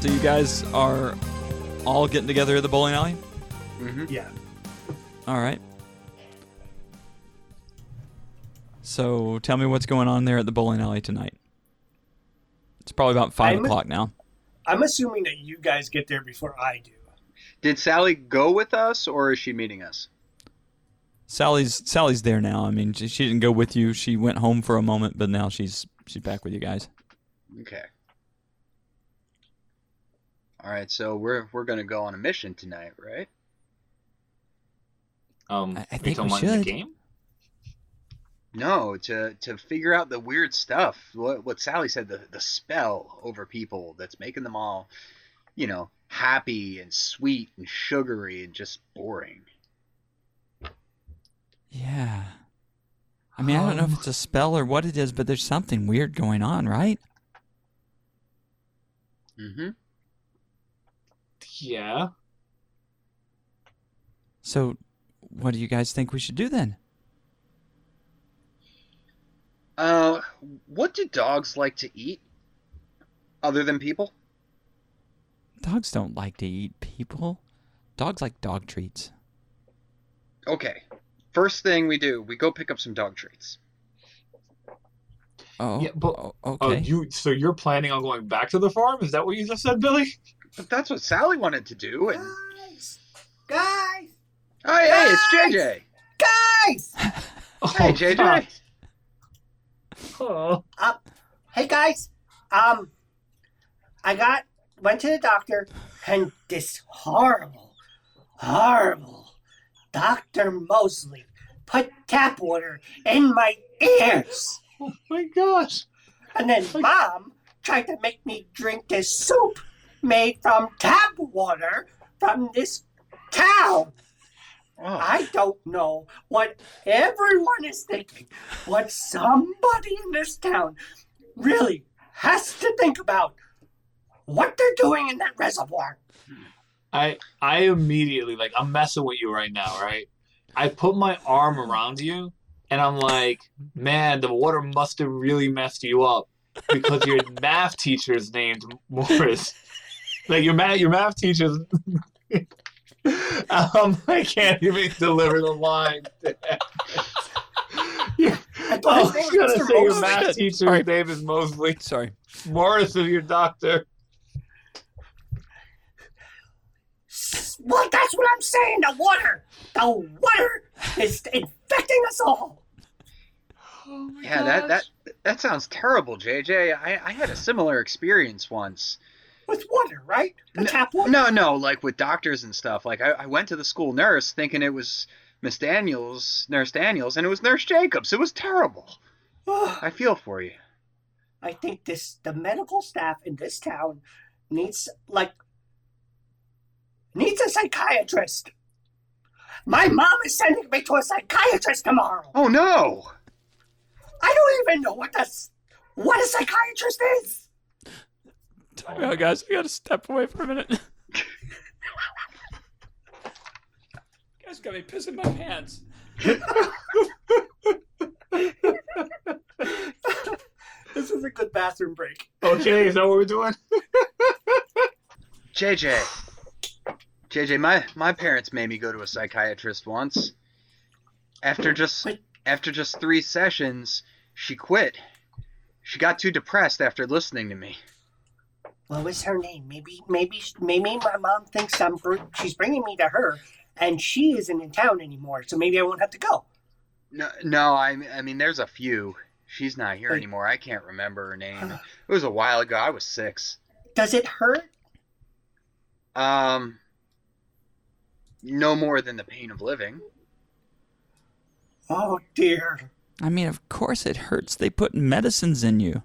So you guys are all getting together at the bowling alley? Mm-hmm. Yeah. All right. So tell me what's going on there at the bowling alley tonight. It's probably about 5 I'm- o'clock now. I'm assuming that you guys get there before I do. Did Sally go with us, or is she meeting us? Sally's Sally's there now. I mean, she, she didn't go with you. She went home for a moment, but now she's she's back with you guys. Okay. All right, so we're we're gonna go on a mission tonight, right? Um, I- I think talking we about in the should. game? No, to to figure out the weird stuff. What what Sally said, the the spell over people that's making them all, you know, happy and sweet and sugary and just boring. Yeah. I mean, I don't know if Um, it's a spell or what it is, but there's something weird going on, right? Mm-hmm. Yeah. So, what do you guys think we should do then? Uh, what do dogs like to eat, other than people? Dogs don't like to eat people. Dogs like dog treats. Okay. First thing we do, we go pick up some dog treats. Oh, Yeah, but- oh, Oh, okay. you. So you're planning on going back to the farm? Is that what you just said, Billy? But that's what Sally wanted to do. And Guys! Guys! Oh, hey, it's JJ. Guys! Hey, JJ. God. Oh. Hey guys! Um, I got, went to the doctor, and this horrible, horrible Dr. Mosley put tap water in my ears. oh my gosh. And then mom tried to make me drink this soup made from tap water from this town. Oh, I don't know what everyone is thinking, what somebody in this town really has to think about what they're doing in that reservoir. I I immediately like I'm messing with you right now, right? I put my arm around you and I'm like, man, the water must have really messed you up because your math teacher is named Morris. Like your math your math teacher's um, I can't even deliver the line. Yeah. I I thought was his name was gonna Mr. say your Mosley. math teacher's All right. name Mosley. Sorry. Morris is your doctor. Well, that's what I'm saying. The water, the water is infecting us all. Oh my yeah, that, that that sounds terrible, JJ. I, I had a similar experience once. With water, right? The tap water. No, no, like with doctors and stuff. Like I, I went to the school nurse thinking it was Miss Daniels, Nurse Daniels, and it was Nurse Jacobs. It was terrible. I feel for you. I think this the medical staff in this town needs like needs a psychiatrist. My hmm. mom is sending me to a psychiatrist tomorrow. Oh no! I don't even know what this what a psychiatrist is. Time out, guys. We gotta step away for a minute. guys got me pissing my pants. This is a good bathroom break. Oh, okay, is that what we're doing? JJ. JJ, my my parents made me go to a psychiatrist once. After just after just three sessions, she quit. She got too depressed after listening to me. What was her name? Maybe maybe maybe my mom thinks I'm br- she's bringing me to her, and she isn't in town anymore. So maybe I won't have to go. No, no, I I mean there's a few. She's not here Wait. anymore. I can't remember her name. It was a while ago. I was six. Does it hurt? Um, no more than the pain of living. Oh dear. I mean, of course it hurts. They put medicines in you.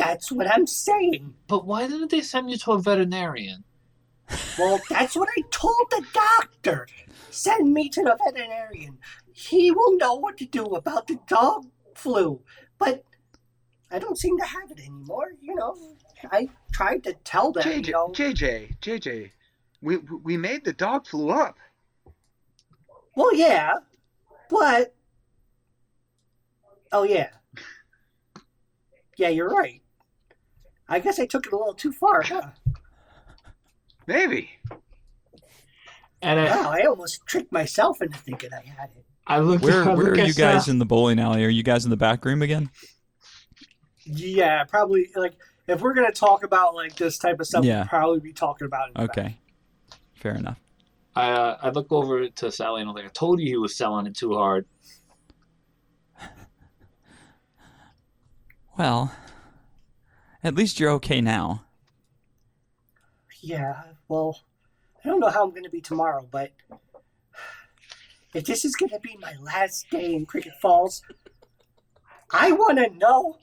That's what I'm saying. But why didn't they send you to a veterinarian? Well, that's what I told the doctor. Send me to the veterinarian. He will know what to do about the dog flu. But I don't seem to have it anymore. You know, I tried to tell them. JJ, you know, JJ, JJ, we we made the dog flu up. well, yeah, but oh yeah, yeah, you're right. I guess I took it a little too far, huh? Maybe. And I, Wow, I almost tricked myself into thinking I had it. I looked. Where I where looked are you guys Sal- in the bowling alley? Are you guys in the back room again? Yeah, probably like if we're gonna talk about like this type of stuff, Yeah. we'll probably be talking about it. in the back. Okay. Fair enough. I uh, I look over to Sally and I'm like, I told you he was selling it too hard. Well, at least you're okay now. Yeah, well, I don't know how I'm gonna be tomorrow, but if this is gonna be my last day in Cricket Falls, I want to know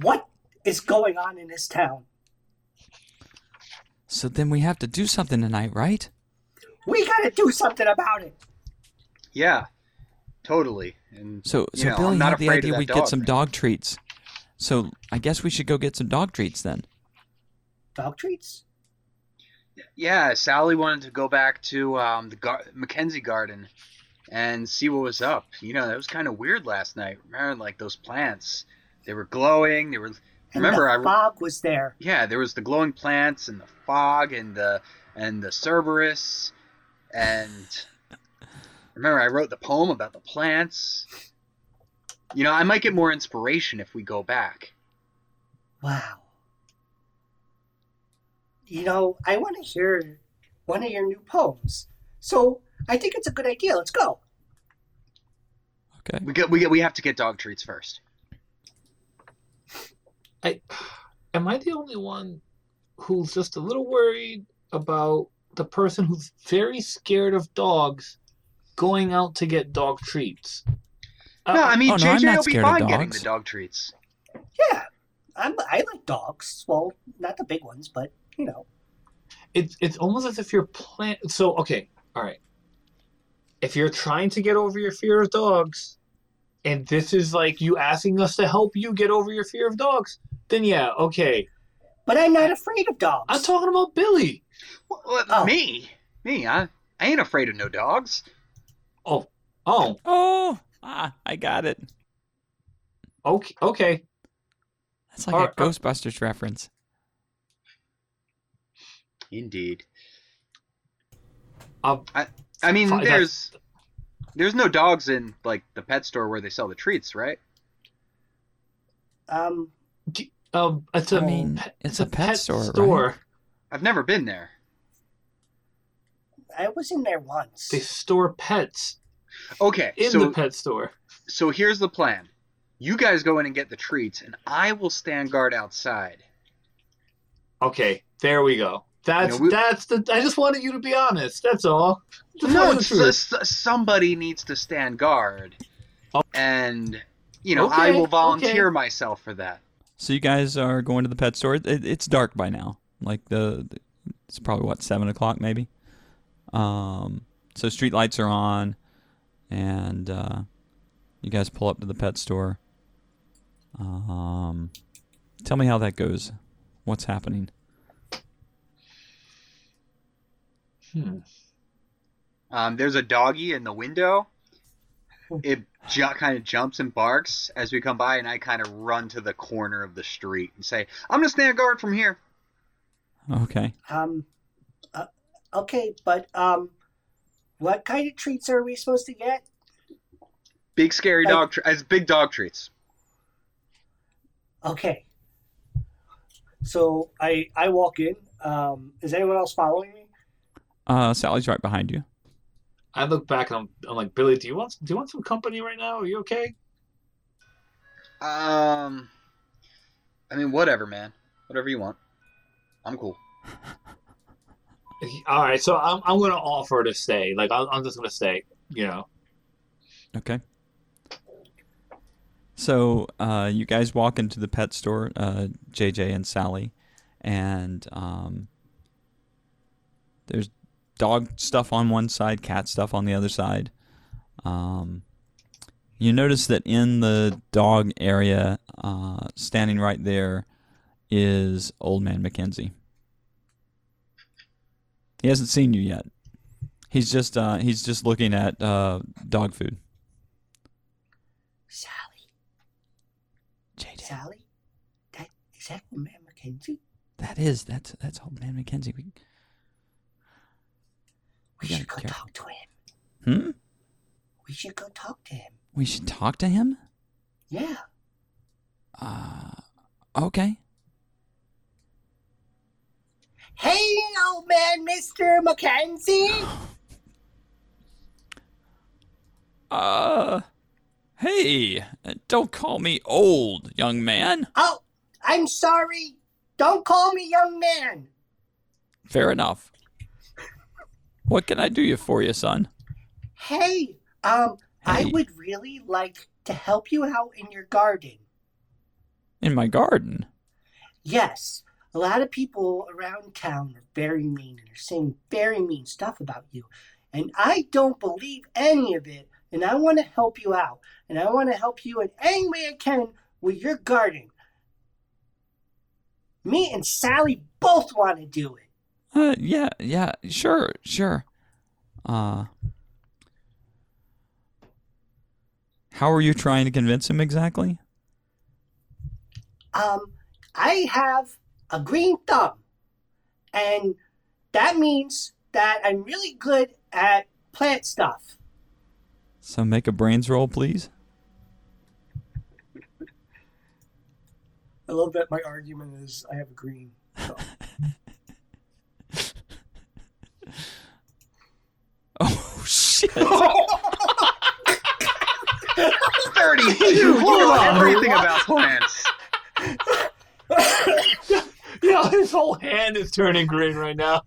what is going on in this town. So then we have to do something tonight, right? We gotta do something about it. Yeah. Totally. And So so know, Billy I'm had the idea we'd get some thing. dog treats. So I guess we should go get some dog treats then. Dog treats? yeah, Sally wanted to go back to um, the gar- Mackenzie Garden and see what was up. You know, that was kind of weird last night. Remember, like those plants, they were glowing. They were. And Remember, the I fog was there. yeah, there was the glowing plants and the fog and the and the Cerberus and remember I wrote the poem about the plants. You know, I might get more inspiration if we go back. Wow. You know, I want to hear one of your new poems. So I think it's a good idea. Let's go. Okay. We get we get we have to get dog treats first. I am I the only one who's just a little worried about the person who's very scared of dogs going out to get dog treats? Uh, No, I mean oh, no, I'm JJ not will be scared of fine getting the dog treats. Yeah, I'm, I like dogs. Well, not the big ones, but you know. it's it's almost as if you're plan. So okay, all right. If you're trying to get over your fear of dogs, and this is like you asking us to help you get over your fear of dogs, then yeah, okay. But I'm not afraid of dogs. I'm talking about Billy. Well, well, Oh. Me, me, I, I ain't afraid of no dogs. Oh, oh, Oh, ah, I got it. okay, okay. That's like Are- a Ghostbusters reference. Indeed. Um, I mean, Fine, that's- there's there's no dogs in like the pet store where they sell the treats, right? um, um, it's a I mean, pet- it's a pet store, right? I've never been there. I was in there once. They store pets Okay, in so the pet store. so here's the plan. You guys go in and get the treats, and I will stand guard outside. Okay, there we go. That's You know, we- that's the. I just wanted you to be honest. That's all. Just No, wanted the it's, truth. s- somebody needs to stand guard, Oh. and you know I will volunteer okay. myself for that. So you guys are going to the pet store. It, it's dark by now. Like the, the- it's probably what seven o'clock maybe. Um, so street lights are on, and uh, you guys pull up to the pet store. Um, tell me how that goes. What's happening? Hmm. Um, there's a doggy in the window. It ju- kind of jumps and barks as we come by, and I kind of run to the corner of the street and say, "I'm gonna stand guard from here." Okay. um, uh, okay, but um, what kind of treats are we supposed to get? Big scary Hey. dog, tre- as big dog treats. Okay. So I I walk in. Um, is anyone else following me? Uh, Sally's right behind you. I look back and I'm, I'm like, Billy, do you want do you want some company right now? Are you okay? Um, I mean, whatever, man. Whatever you want. I'm cool. All right, so I'm I'm gonna offer to stay. Like I'm, I'm just gonna stay. You know. Okay. So uh, you guys walk into the pet store, uh, JJ and Sally, and um, there's dog stuff on one side, cat stuff on the other side. Um, you notice that in the dog area, uh, standing right there, is Old Man Mackenzie. He hasn't seen you yet. He's just uh, he's just looking at uh, dog food. Sally, JJ, Sally, that is that old man Mackenzie? that is that's that's Old Man Mackenzie. We, We We should go talk to him. hmm. We should go talk to him. We should talk to him. Yeah. Uh, okay. Hey, old man, Mr. Mackenzie. Uh, hey, don't call me old, young man. Oh, I'm sorry. Don't call me young man. Fair enough. What can I do you for you, son? Hey, um, I would really like to help you out in your garden. In my garden. Yes, a lot of people around town are very mean and are saying very mean stuff about you. And I don't believe any of it. And I want to help you out. And I want to help you in any way I can with your garden. Me and Sally both want to do it. Uh, yeah, yeah, sure, sure. Uh, how are you trying to convince him exactly? Um, I have a green thumb. And that means that I'm really good at plant stuff. So make a brains roll, please. I love that my argument is I have a green. Oh shit! Thirty-two. You know everything about plants. Yeah, his whole hand is turning green right now.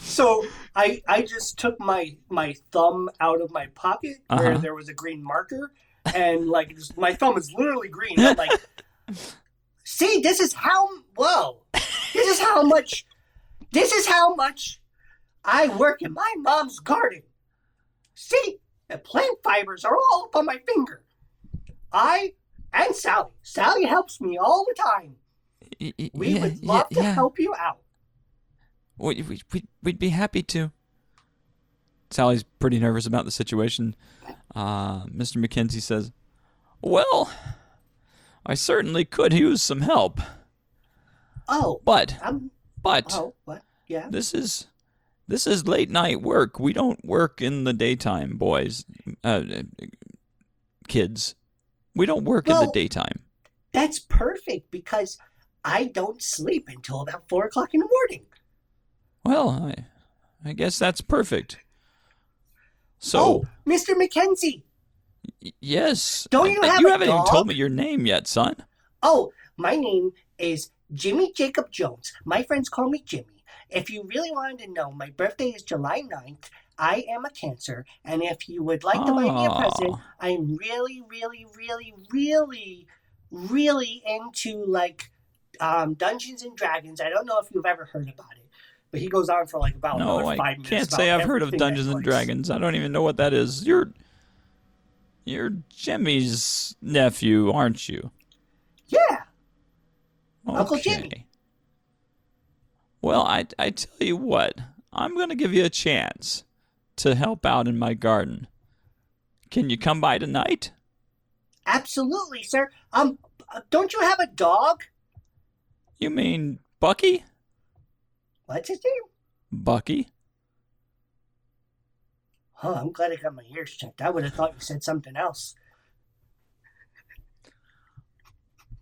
So I I just took my my thumb out of my pocket where Uh-huh. there was a green marker, and like just, my thumb is literally green. I'm like, see, this is how whoa, this is how much, this is how much I work in my mom's garden. See, the plant fibers are all up on my finger. I and Sally. Sally helps me all the time. Y- We yeah, would yeah, love to yeah. help you out. We, we, we'd, we'd be happy to. Sally's pretty nervous about the situation. Uh, Mr. McKenzie says, Well, I certainly could use some help. Oh, But, but, Oh, what? Yeah. this is. This is late night work. We don't work in the daytime, boys. Uh, kids. We don't work in the daytime. That's perfect because I don't sleep until about four o'clock in the morning. Well, I, I guess that's perfect. So, oh, Mr. Mackenzie. y- yes. Don't you have You haven't even told me your name yet, son. Oh, my name is Jimmy Jacob Jones. My friends call me Jimmy. If you really wanted to know, my birthday is July 9th. I am a Cancer. And if you would like to buy me a present, I'm really, really, really, really, really into like um, Dungeons and Dragons. I don't know if you've ever heard about it, but he goes on for like about No, another I five minutes. I can't say I've heard of Dungeons and. Dragons. I don't even know what that is. You're you're Jimmy's nephew, aren't you? Yeah. Uncle Jimmy. Well, I I tell you what, I'm gonna give you a chance to help out in my garden. Can you come by tonight? Absolutely, sir. Um, uh, don't you have a dog? You mean Bucky? What's his name? Bucky? Oh, I'm glad I got my ears checked. I would have thought you said something else.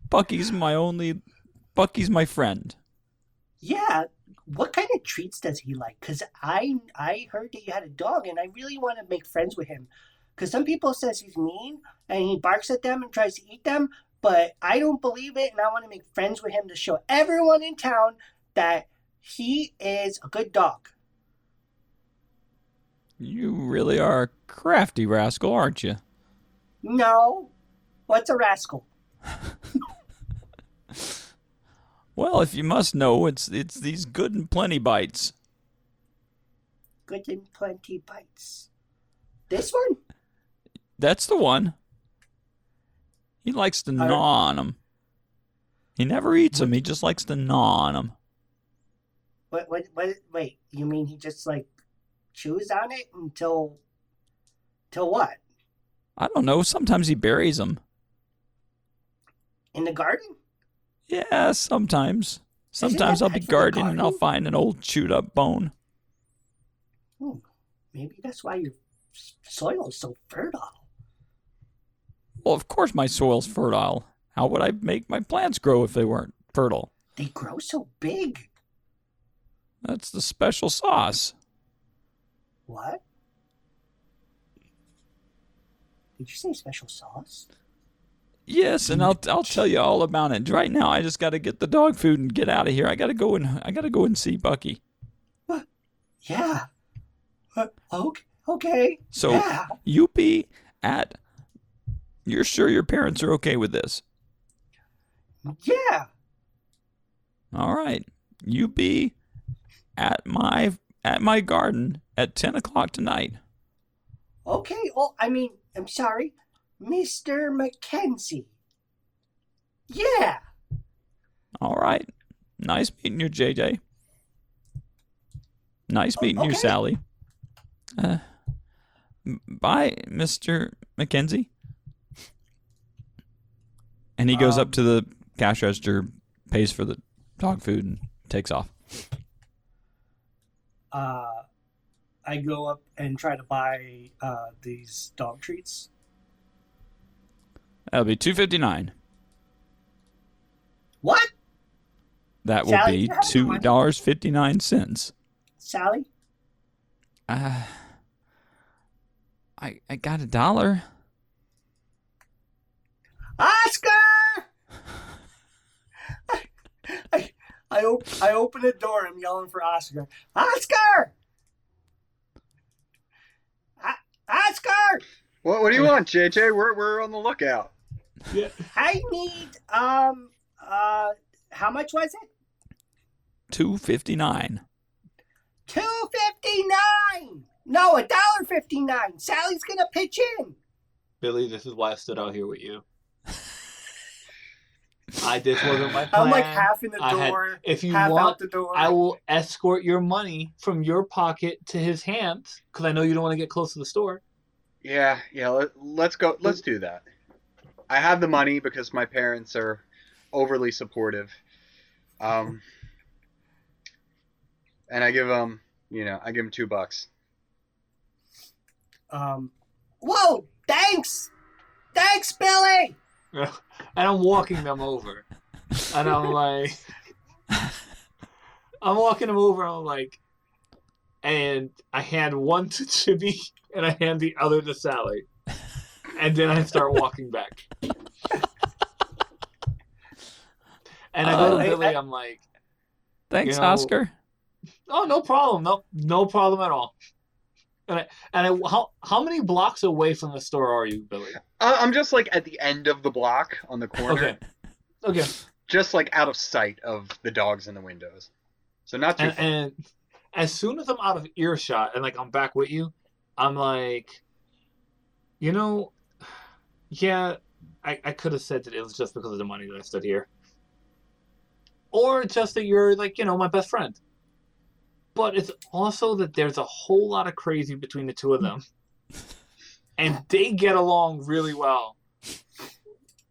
Bucky's my only. Bucky's my friend. Yeah. What kind of treats does he like? Cause I I heard that you had a dog, and I really want to make friends with him. Cause some people says he's mean and he barks at them and tries to eat them, but I don't believe it, and I want to make friends with him to show everyone in town that he is a good dog. You really are a crafty rascal, aren't you? No, what's a rascal? Well, if you must know, it's it's these good and plenty bites. good and plenty bites. This one? That's the one. He likes to gnaw on them. He never eats them. He just likes to gnaw on them. What, what, what, wait, you mean he just like chews on it until, till what? I don't know. Sometimes he buries them. In the garden? Yeah, sometimes. Sometimes I'll be bad for the gardening and I'll find an old chewed up bone. Hmm, maybe that's why your soil is so fertile. Well, of course my soil's fertile. How would I make my plants grow if they weren't fertile? They grow so big. That's the special sauce. What? Did you say special sauce? Yes, and I'll I'll tell you all about it. Right now, I just got to get the dog food and get out of here. I got to go and I got to go and see Bucky. Yeah. Uh, okay. Okay. So yeah. you be at. You're sure your parents are okay with this? Yeah. All right. You be at my at my garden at ten o'clock tonight. Okay. Well, I mean, I'm sorry, Mr. Mackenzie. Yeah. All right. Nice meeting you, JJ. Nice meeting you. Sally. Uh, bye, Mr. Mackenzie. And he goes Um, up to the cash register, pays for the dog food, and takes off. Uh, I go up and try to buy uh, these dog treats. That'll be two fifty nine. What? That will Sally, be you have the two dollars fifty nine. Sally? Uh, I I got a dollar. Oscar! I, I, I, op- I open the door. I'm yelling for Oscar. Oscar! O- Oscar! What, what do you want, JJ? We're, we're on the lookout. Yeah. I need, um, uh, how much was it? Two fifty nine. Two fifty nine. No, a dollar fifty nine. Sally's gonna pitch in. Billy, this is why I stood out here with you. I this wasn't my plan. I'm like half in the I had- door, if you half want, out the door. I will escort your money from your pocket to his hands because I know you don't want to get close to the store. Yeah, yeah. Let, let's go. Let's do that. I have the money because my parents are overly supportive. Um, and I give them, you know, I give them two bucks. Um, whoa! Thanks, thanks, Billy. and I'm walking them over, and I'm like, I'm walking them over. And I'm like, and I hand one to Jimmy, and I hand the other to Sally, and then I start walking back. And I go Uh, to I- Billy. I- I'm like, Thanks, You know- Oscar. oh, no problem, no, no problem at all. And I, and I, how how many blocks away from the store are you, Billy? Uh, I'm just like at the end of the block on the corner, Okay, okay. just like out of sight of the dogs in the windows. So not too. and, far. and as soon as I'm out of earshot and like I'm back with you, I'm like, you know, yeah, I, I could have said that it was just because of the money that I stood here, or just that you're like you know my best friend. But it's also that there's a whole lot of crazy between the two of them, and they get along really well.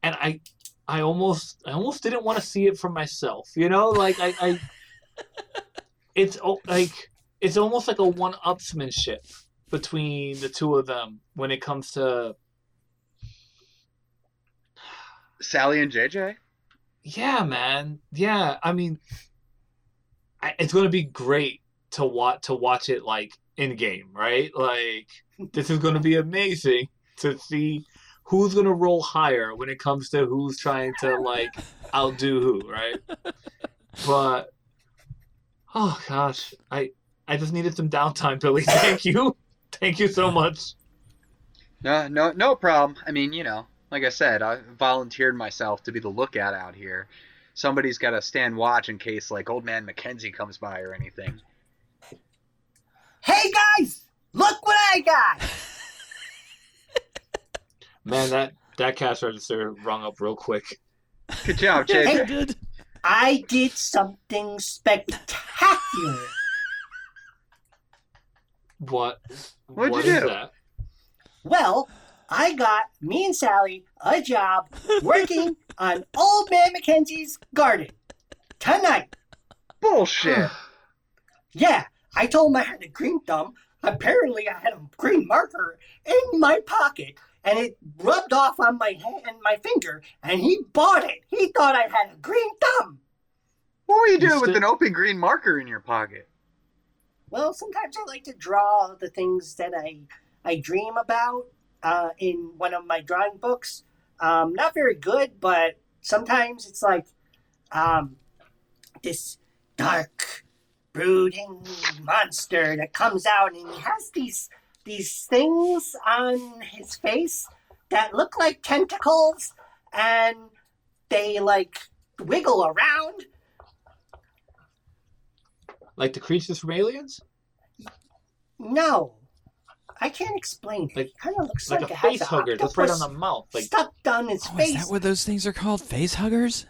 And I, I almost, I almost didn't want to see it for myself. You know, like I, I it's o- like it's almost like a one-upsmanship between the two of them when it comes to Sally and JJ. yeah man yeah i mean I, it's going to be great to watch to watch it like in game right like this is going to be amazing to see who's going to roll higher when it comes to who's trying to like outdo who right but oh gosh i i just needed some downtime billy thank you thank you so much No, no, no problem. I mean, you know, like I said, I volunteered myself to be the lookout out here. Somebody's got to stand watch in case like old man Mackenzie comes by or anything. Hey Guys, look what I got! Man, that that cash register rung up real quick. Good job, Yeah, Jake. you did. I did something spectacular. What? What'd what you is do? that? Well, I got me and Sally a job working on Old Man Mackenzie's garden tonight. Bullshit. Yeah, I told him I had a green thumb. Apparently, I had a green marker in my pocket, and it rubbed off on my hand my finger, and he bought it. He thought I had a green thumb. What were you You doing with an open green marker in your pocket? Well, sometimes I like to draw the things that I I dream about uh, in one of my drawing books. Um, not very good, but sometimes it's like um, this dark, brooding monster that comes out, and he has these these things on his face that look like tentacles, and they like wiggle around. Like the creatures from Aliens? No, I can't explain it. Like- it kind of looks Like, like, a face hugger that's right on the mouth. Like stuck down his Oh, is face. that what those things are called? Face huggers?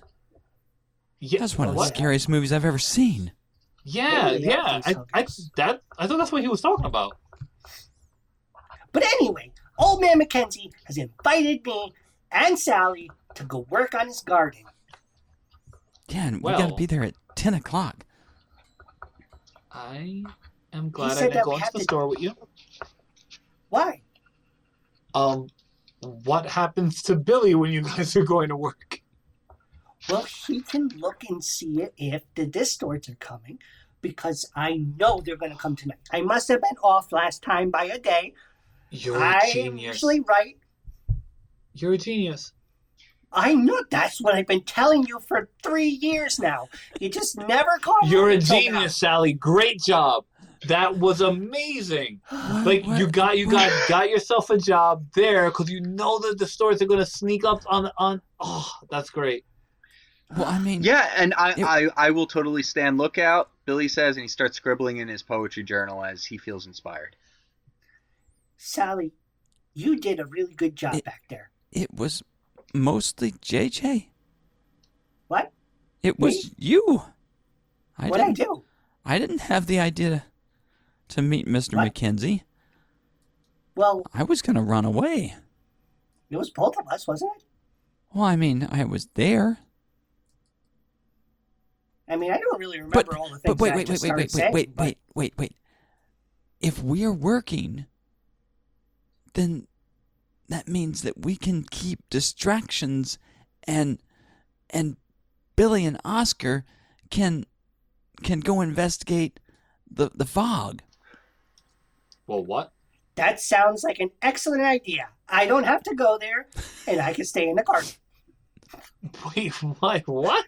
yeah, That's one of the what? scariest movies I've ever seen. Yeah, Yeah, yeah. I, I that I thought that's what he was talking about. But anyway, old man Mackenzie has invited me and Sally to go work on his garden. Yeah, and we Well- gotta be there at 10 o'clock. I am glad I said didn't go into the to- store with you. Why? Um, what happens to Billy when you guys are going to work? Well, he can look and see it if the distorts are coming, because I know they're going to come tonight. I must have been off last time by a day. You're a I am genius. usually right. You're a genius. I know that's what I've been telling you for three years now. You just never call. Me. You're a until now. genius, Sally. Great job. That was amazing. Like you got you got got yourself a job there because you know that the stores are gonna sneak up on on. Oh, that's great. Well, I mean, Yeah, and I, It- I, I will totally stand lookout, Billy says, and he starts scribbling in his poetry journal as he feels inspired. Sally, you did a really good job It- back there. it was mostly JJ. What? It was you. I What I didn't. do? I didn't have the idea to, to meet Mr. What? McKenzie. Well, I was gonna run away. it was both of us, wasn't it? Well, I mean, I was there. I mean, I don't really remember But all the things but wait that I wait wait just wait started wait saying, wait wait but- wait wait wait. If we're working, then that means that we can keep distractions, and and Billy and Oscar can can go investigate the the fog. Well, what? That sounds like an excellent idea. I don't have to go there, and I can stay in the garden. Wait, what? What?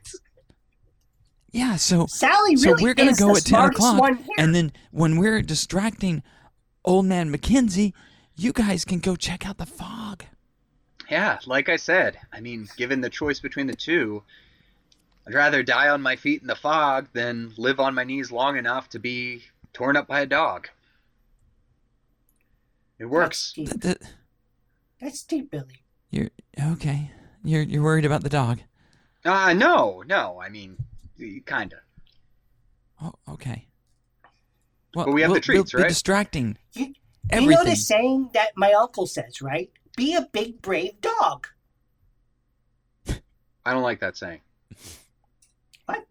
Yeah, so Sally so we're gonna go at ten o'clock, and then when we're distracting old man Mackenzie, you guys can go check out the fog. Yeah, like I said, I mean, given the choice between the two, I'd rather die on my feet in the fog than live on my knees long enough to be torn up by a dog. It That's works. deep. Th- th- That's deep, Billy. You're okay. You're you're worried about the dog. Uh, no, no, I mean, kinda. Oh, okay. Well, But we have the we'll, treats, we'll be right? distracting You, you know the saying that my uncle says, right? Be a big, brave dog. I don't like that saying. What?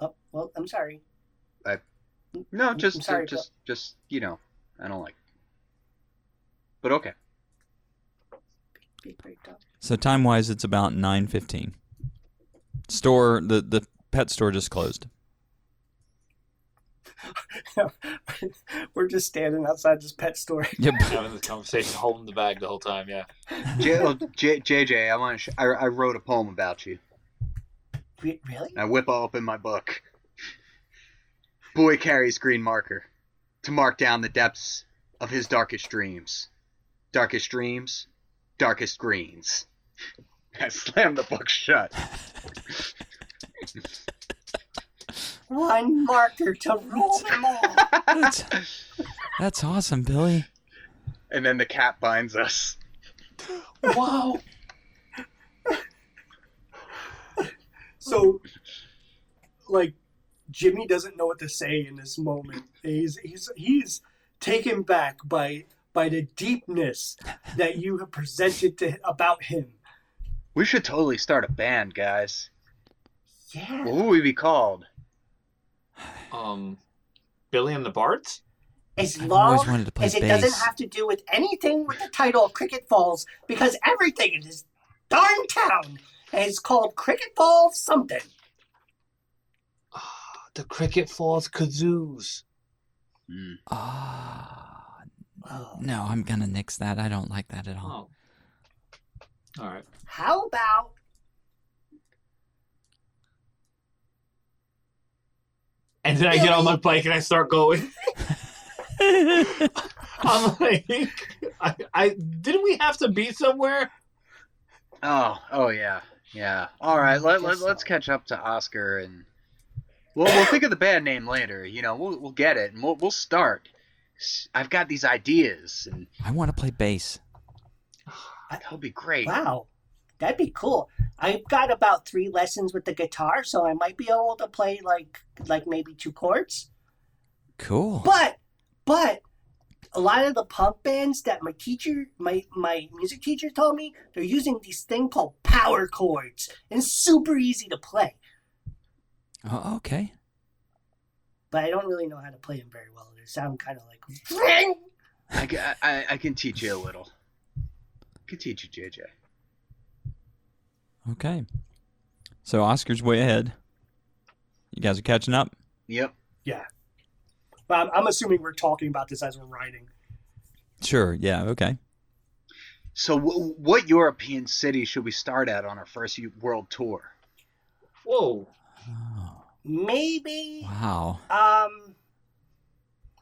Oh, well, I'm sorry. No, I'm just, sorry, just, just, you know, I don't like. But okay. Big, brave dog. So time wise, it's about nine fifteen. Store the the pet store just closed. We're just standing outside this pet store. Yep. Having this conversation, holding the bag the whole time. Yeah. J- oh, J- JJ, I want to. Sh- I, I wrote a poem about you. Re- really? I whip open my book. Boy carries green marker to mark down the depths of his darkest dreams. Darkest dreams, darkest greens. I slammed the book shut. one marker to rule them all. That's, that's awesome, Billy. And then the cat binds us. Wow. So, like, Jimmy doesn't know what to say in this moment. He's he's he's taken back by by the deepness that you have presented to about him. We should totally start a band, guys. Yeah. What would we be called? Um, Billy and the Bards. As I've always long wanted to play as it doesn't have to do with anything with the title Cricket Falls, because everything in this darn town is called Cricket Falls something. Ah, the Cricket Falls Kazoos. Hmm. Ah, Oh. no, I'm gonna nix that. I don't like that at all. Oh. All right. How about And then I get on my bike and I start going. I'm like, I, I didn't we have to be somewhere? Oh, oh yeah, yeah. All right, let, let Guess let's catch up to Oscar and we'll we'll think of the band name later. You know, we'll we'll get it and we'll we'll start. I've got these ideas and I want to play bass. That would be great. Wow, that'd be cool. I've got about three lessons with the guitar, so I might be able to play like like maybe two chords. Cool. But but a lot of the punk bands that my teacher, my my music teacher told me, they're using this thing called power chords, and it's super easy to play. Oh, okay. But I don't really know how to play them very well. They sound kind of like. I, ca- I, I can teach you a little. I can teach you, JJ. Okay. So Oscar's way ahead. You guys are catching up. Yep. But I'm, I'm assuming we're talking about this as we're riding. Sure. Yeah. Okay. So, w- what European city should we start at on our first world tour? Whoa. Oh, Maybe. wow. Um.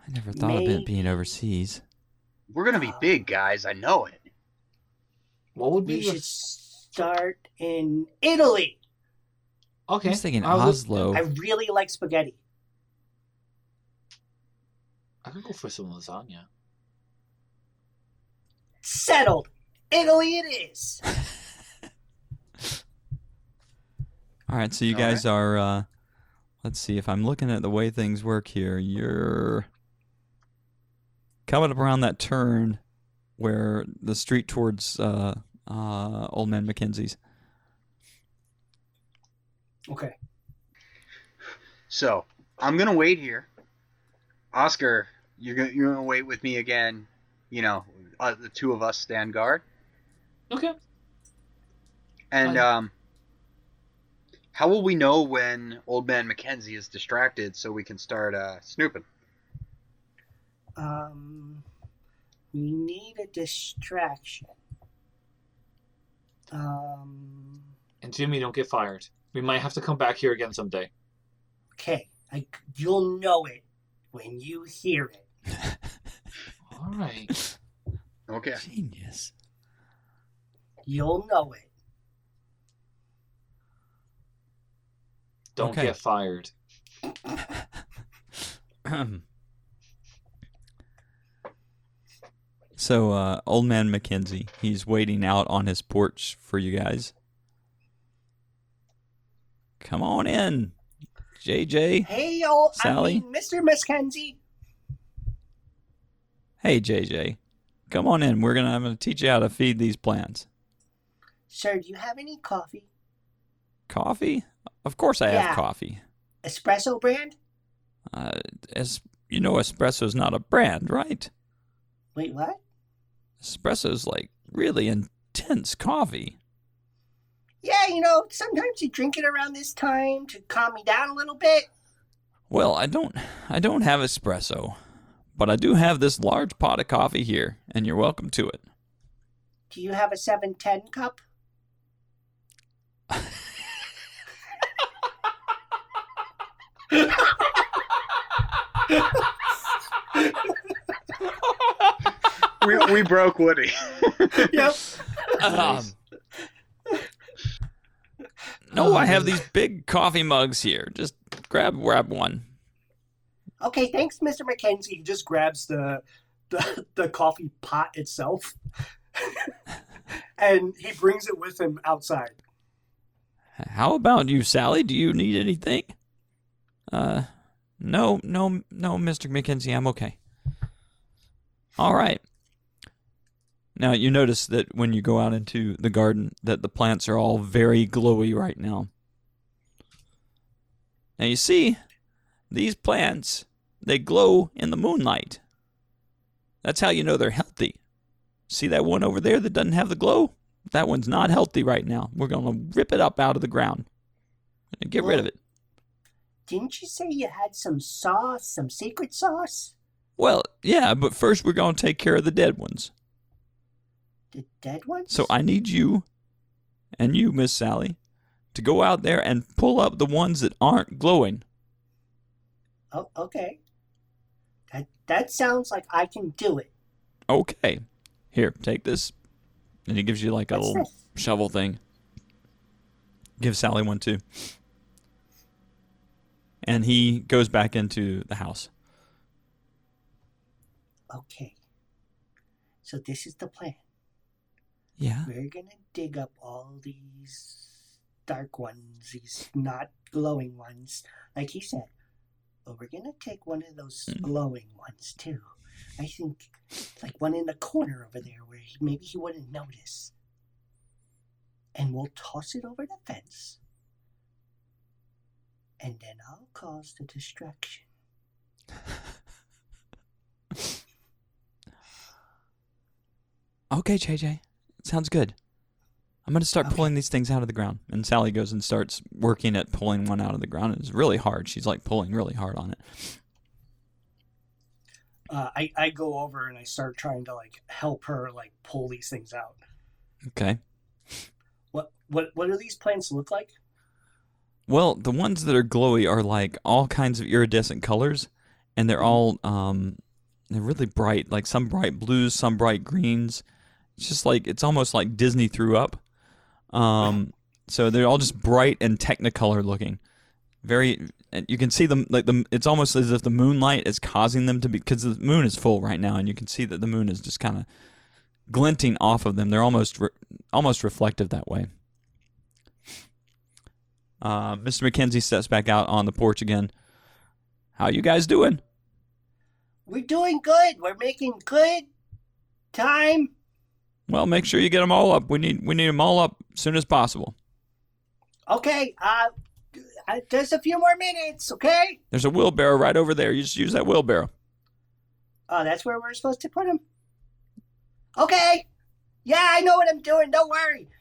I never thought of it being overseas. We're gonna be big, guys. I know it. What would We be should start in Italy. Okay. I was thinking I was- Oslo. I really like spaghetti. I could go for some lasagna. Settled. Italy it is. All right. So you All guys are. Uh, let's see if I'm looking at the way things work here. You're coming up around that turn where the street towards uh, uh, Old Man Mackenzie's. Okay. So I'm gonna wait here. Oscar, you're gonna you're gonna wait with me again. You know, uh, the two of us stand guard, Okay. and um, how will we know when Old Man Mackenzie is distracted so we can start uh, snooping? Um, we need a distraction. Um, And Jimmy, don't get fired. We might have to come back here again someday. okay, I, you'll know it when you hear it. All right. Okay. Genius. You'll know it. Don't Okay. get fired. so, uh, old man Mackenzie, he's waiting out on his porch for you guys. Come on in, JJ. Hey, old Sally? I mean, Mr. Mackenzie. Hey, JJ. Come on in. We're gonna. I'm gonna teach you how to feed these plants. Sir, do you have any coffee? Coffee? Of course, I Yeah. have coffee. Espresso brand? Uh, as you know, espresso's not a brand, right? Wait, what? Espresso's like really intense coffee. Yeah, you know, sometimes you drink it around this time to calm me down a little bit. Well, I don't I don't have espresso, but I do have this large pot of coffee here, and you're welcome to it. Do you have a 710 cup? we, we broke Woody. Yep. Um, no, I have these big coffee mugs here. Just grab grab grab one. Okay, thanks, Mr. McKenzie. He just grabs the the, the coffee pot itself, and he brings it with him outside. How about you, Sally? Do you need anything? Uh, no, no, no, Mr. McKenzie, I'm okay. All right. Now you notice that when you go out into the garden, that the plants are all very glowy right now. Now you see, these plants they glow in the moonlight. That's how you know they're healthy. See that one over there that doesn't have the glow? That one's not healthy right now. We're going to rip it up out of the ground and get rid of it. Didn't you say you had some sauce, some secret sauce? Well, yeah, but first we're going to take care of the dead ones. The dead ones? So I need you and you, Miss Sally, to go out there and pull up the ones that aren't glowing. Oh, okay. That that sounds like I can do it. Okay. Here, take this. And he gives you like a What's little this? shovel thing. Give Sally one too. And he goes back into the house. Okay. So this is the plan. Yeah. We're gonna dig up all these dark ones, these not glowing ones, like he said. But we're gonna take one of those Mm. glowing ones too. I think like one in the corner over there where he, maybe he wouldn't notice. And we'll toss it over the fence. And then I'll cause the distraction. Okay, JJ. Sounds good. I'm going to start Okay. pulling these things out of the ground. And Sally goes and starts working at pulling one out of the ground. It's really hard. She's like pulling really hard on it. Uh, I, I go over and I start trying to like help her like pull these things out. Okay. What what what do these plants look like? Well, the ones that are glowy are like all kinds of iridescent colors, and they're all um, they're really bright. Like some bright blues, some bright greens. It's just like it's almost like Disney threw up. Um, so they're all just bright and Technicolor looking. Very, and you can see them like the. It's almost as if the moonlight is causing them to be because the moon is full right now, and you can see that the moon is just kind of glinting off of them. They're almost re- almost reflective that way. Uh, Mr. McKenzie steps back out on the porch again. How you guys doing? We're doing good. We're making good time. Well, make sure you get them all up. We need we need them all up as soon as possible. Okay. Uh, uh, just a few more minutes. Okay. There's a wheelbarrow right over there. You just use that wheelbarrow. Oh, that's where we're supposed to put them. Okay. Yeah, I know what I'm doing. Don't worry.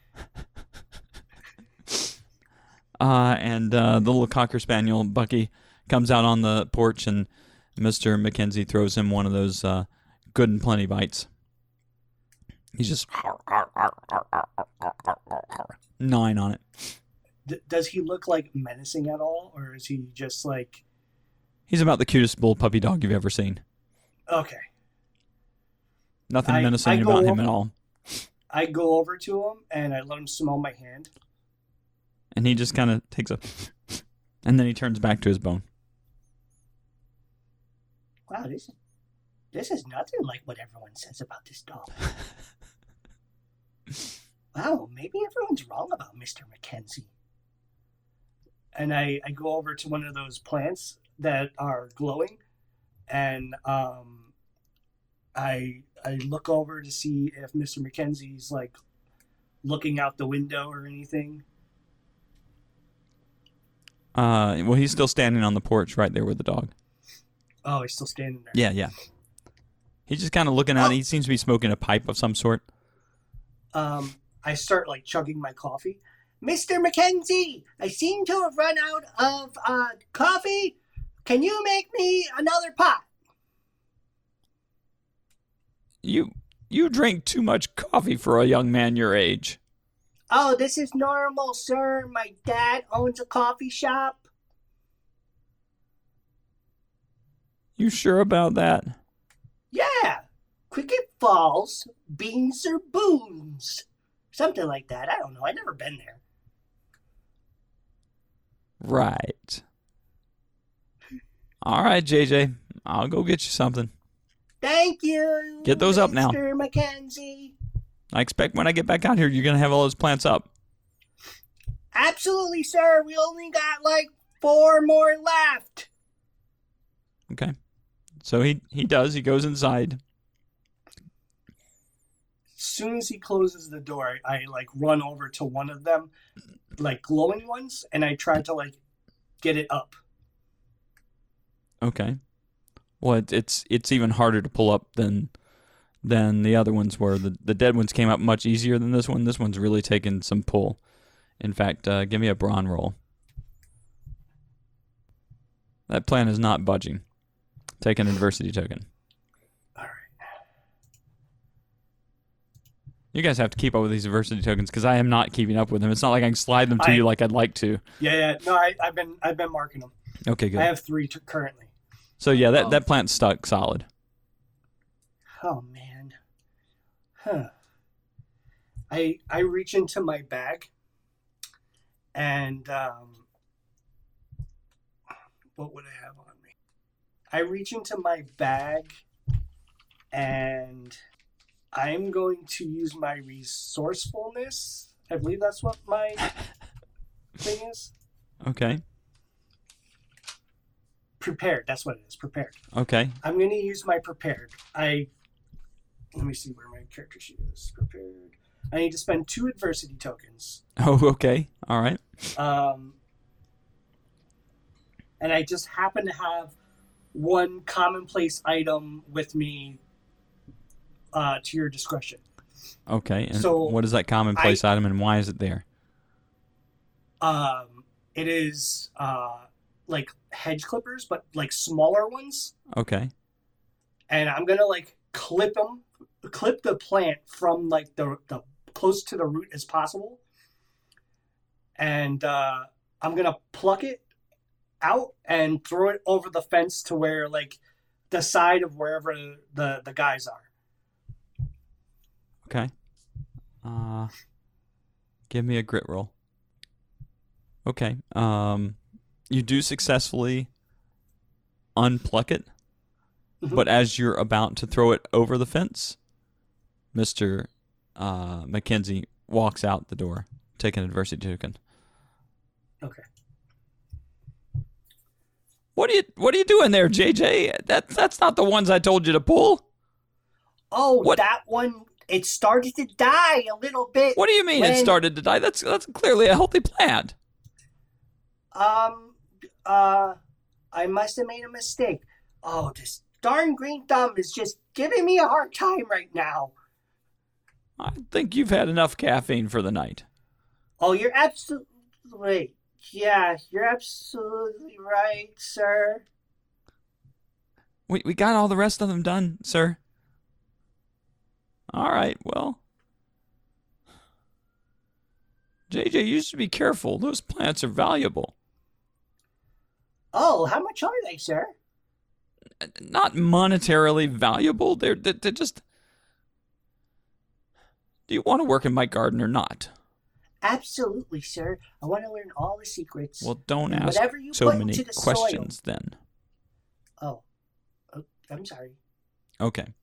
Uh, and uh, the little cocker spaniel Bucky comes out on the porch, and Mr. McKenzie throws him one of those uh, good and plenty bites. He's just nine on it. D- does he look like menacing at all, or is he just like He's about the cutest bull puppy dog you've ever seen. okay? Nothing I- menacing I about him at all. I go over to him and I let him smell my hand. And he just kind of takes a, and then he turns back to his bone. Wow, this is this is nothing like what everyone says about this dog. wow, maybe everyone's wrong about Mr. McKenzie. And I, I go over to one of those plants that are glowing and um I I look over to see if Mr. McKenzie's like looking out the window or anything. Uh, well, he's still standing on the porch right there with the dog. Oh, he's still standing there. Yeah, yeah. He's just kind of looking out. Oh. He seems to be smoking a pipe of some sort. Um, I start like chugging my coffee. Mr. McKenzie, I seem to have run out of uh, coffee. Can you make me another pot? You you drink too much coffee for a young man your age. Oh, this is normal, sir. My dad owns a coffee shop. You sure about that? Cricket Falls, beans or boons. Something like that. I don't know. I've never been there. Right. All right, JJ. I'll go get you something. Thank you. Get those up now. Mr. Mackenzie. I expect when I get back out here, you're gonna have all those plants up. Absolutely, sir. We only got like four more left. Okay. So he he does. He goes inside. As soon as he closes the door, I, I like run over to one of them, like glowing ones, and I try to like get it up. Okay. Well, it, it's it's even harder to pull up than than the other ones were. The the dead ones came up much easier than this one. This one's really taken some pull. In fact, uh, give me a brawn roll. That plan is not budging. Take an adversity token. All right. You guys have to keep up with these adversity tokens because I am not keeping up with them. It's not like I can slide them to I- you like I'd like to. Yeah, yeah. No, I, I've been I've been marking them. Okay, good. I have three t- currently. so yeah, that Oh. that plant's stuck solid. Oh man. Huh. I I reach into my bag and um what would I have on me? I reach into my bag and I'm going to use my resourcefulness. I believe that's what my thing is. Okay. Prepared. That's what it is. Prepared. Okay. I'm going to use my prepared. I let me see where my character sheet is. Prepared. I need to spend two adversity tokens. Oh, okay. All right. Um, and I just happen to have one commonplace item with me uh, to your discretion. Okay. And So, what is that commonplace item and why is it there? Um, it is uh, like hedge clippers, but like smaller ones. Okay. and I'm gonna like clip them, clip the plant from like the the close to the root as possible, and uh, I'm gonna pluck it out and throw it over the fence to where like the side of wherever the the guys are. Okay. Uh, give me a grit roll. Okay. Um, you do successfully unpluck it, Mhm. but as you're about to throw it over the fence, Mister uh, Mackenzie walks out the door, taking adversity token. Okay. What are you What are you doing there, JJ? That that's not the ones I told you to pull. Oh, What- that one! It started to die a little bit. What do you mean it started to die? That's that's clearly a healthy plant. Um, uh, I must have made a mistake. Oh, this darn green thumb is just giving me a hard time right now. I think you've had enough caffeine for the night. Oh, you're absolutely yeah, you're absolutely right, sir. We we got all the rest of them done, sir. All right, well. JJ, you should be careful. Those plants are valuable. Oh, how much are they, sir? Not monetarily valuable. They're they're, they're just. Do you want to work in my garden or not? Absolutely, sir. I want to learn all the secrets. Well, don't ask Whatever you so many the questions then. Soil. Oh, oh, I'm sorry. Okay.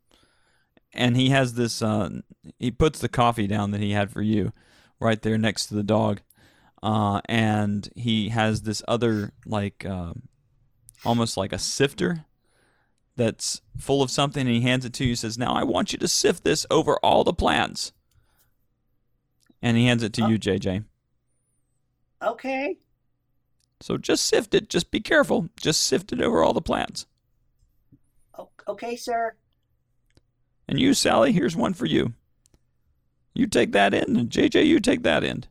And he has this. Uh, he puts the coffee down that he had for you, right there next to the dog, uh, and he has this other like, uh, almost like a sifter, that's full of something, and he hands it to you. Says, "Now I want you to sift this over all the plants." And he hands it to Oh. you, JJ. Okay. So just sift it. Just be careful. Just sift it over all the plants. Okay, sir. And you, Sally, here's one for you. You take that end, and JJ, you take that end.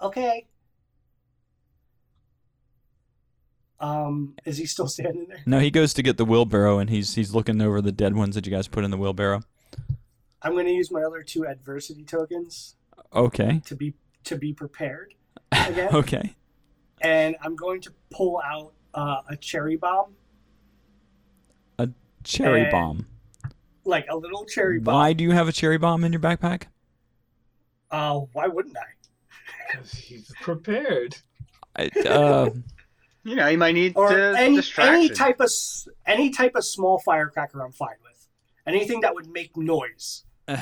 Okay. Um, is he still standing there? No, he goes to get the wheelbarrow, and he's he's looking over the dead ones that you guys put in the wheelbarrow. I'm going to use my other two adversity tokens Okay. to be to be prepared again, okay. and I'm going to pull out uh, a cherry bomb, Cherry And- bomb. like a little cherry bomb. Why do you have a cherry bomb in your backpack? Uh, why wouldn't I? Because he's prepared. I, uh, You know, you might need or to any distraction. any type of any type of small firecracker. I'm fine with anything that would make noise.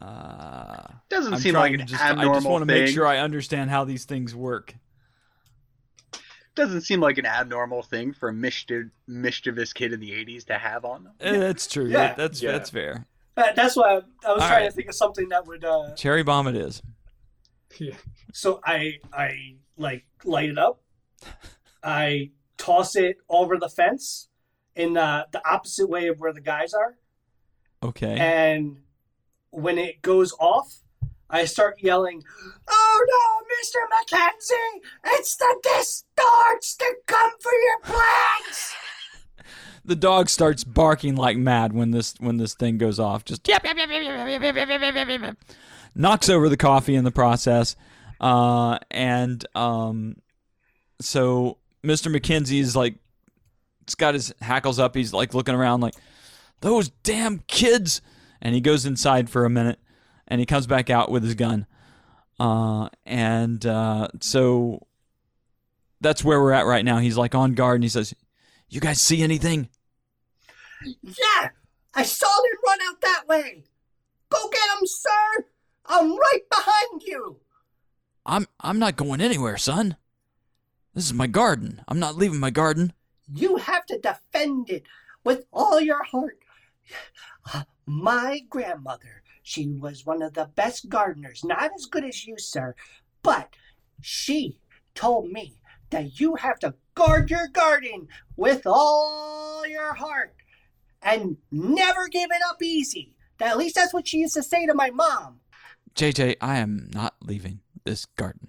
Uh, Doesn't I'm seem like trying an to just, I just want to thing. make sure I understand how these things work. Doesn't seem like an abnormal thing for a mischief, mischievous kid in the '80s to have on them. Eh, That's true. Yeah. that's Yeah. that's fair. That, that's why I, I was All trying right. to think of something that would. Uh, Cherry bomb it is. Yeah. so I I like light it up. I toss it over the fence in the the opposite way of where the guys are. Okay. and when it goes off, I start yelling, "Oh no, Mister Mackenzie! It's the distorts to come for your plans!" the dog starts barking like mad when this when this thing goes off. Just yep, yep, yep, yep, yep, yep, yep, yep, yep, yep. knocks over the coffee in the process, uh, and um, so Mr. McKenzie is like, it's got his hackles up. He's like looking around like those damn kids, and he goes inside for a minute, and he comes back out with his gun, uh, and uh, so that's where we're at right now. He's like on guard, and he says, "You guys see anything?" Yeah, I saw them run out that way. Go get him, sir. I'm right behind you. I'm I'm not going anywhere, son. This is my garden. I'm not leaving my garden. You have to defend it with all your heart. My grandmother, she was one of the best gardeners, not as good as you, sir, but she told me that you have to guard your garden with all your heart and never give it up easy. At least that's what she used to say to my mom. JJ, I am not leaving this garden.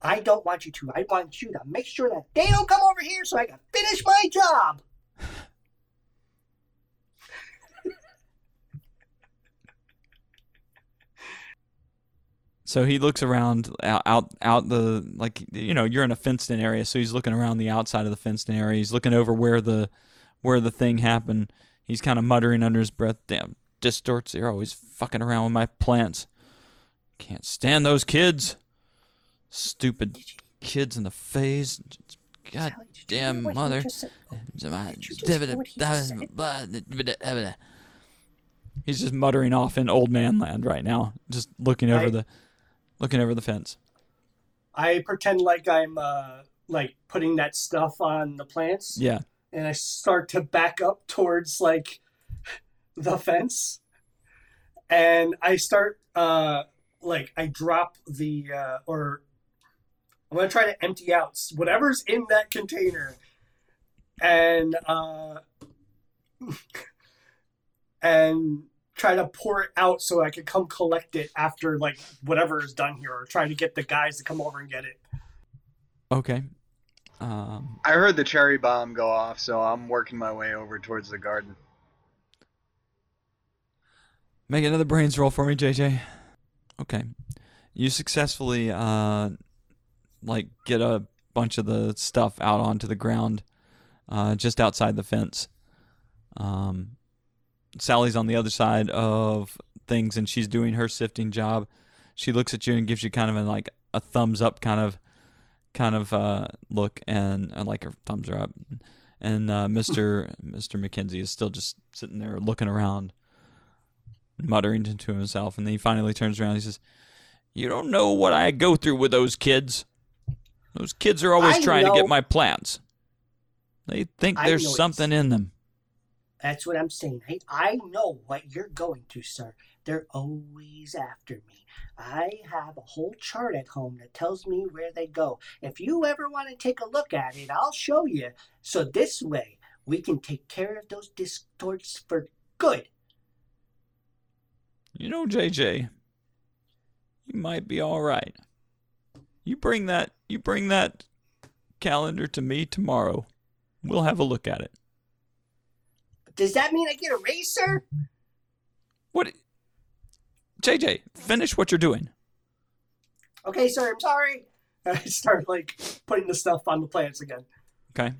I don't want you to. I want you to make sure that they don't come over here so I can finish my job. So he looks around out, out out the like you know you're in a fenced in area, so he's looking around the outside of the fenced in area. He's looking over where the where the thing happened. He's kind of muttering under his breath, "Damn distorts! They're always fucking around with my plants. Can't stand those kids. Stupid kids in the face. God Sally, damn hear what he mother. just said? Did you just He's hear what he just just muttering off in old man land right now, just looking over I- the looking over the fence. I pretend like I'm uh like putting that stuff on the plants Yeah. and I start to back up towards like the fence and I start uh like I drop the uh or I'm gonna try to empty out whatever's in that container and uh and try to pour it out so I can come collect it after like whatever is done here or try to get the guys to come over and get it. Okay. Um, I heard the cherry bomb go off, so I'm working my way over towards the garden. make another brains roll for me, JJ. Okay. You successfully uh like get a bunch of the stuff out onto the ground uh just outside the fence. Um Sally's on the other side of things and she's doing her sifting job. She looks at you and gives you kind of a, like a thumbs up kind of kind of uh look and, and like her thumbs are up. And uh Mr. Mr. McKenzie is still just sitting there looking around muttering to himself, and then he finally turns around. And he says, "You don't know what I go through with those kids. Those kids are always I trying to get my plants. They think I there's something in them. That's what I'm saying. Hey, I know what you're going through, sir. They're always after me. I have a whole chart at home that tells me where they go. If you ever want to take a look at it, I'll show you. So this way, we can take care of those distorts for good. You know, JJ, you might be all right. You bring that. You bring that calendar to me tomorrow. We'll have a look at it. Does that mean I get a raise, sir? What? JJ, finish what you're doing. Okay, sir, I'm sorry. I start like putting the stuff on the plants again. Okay.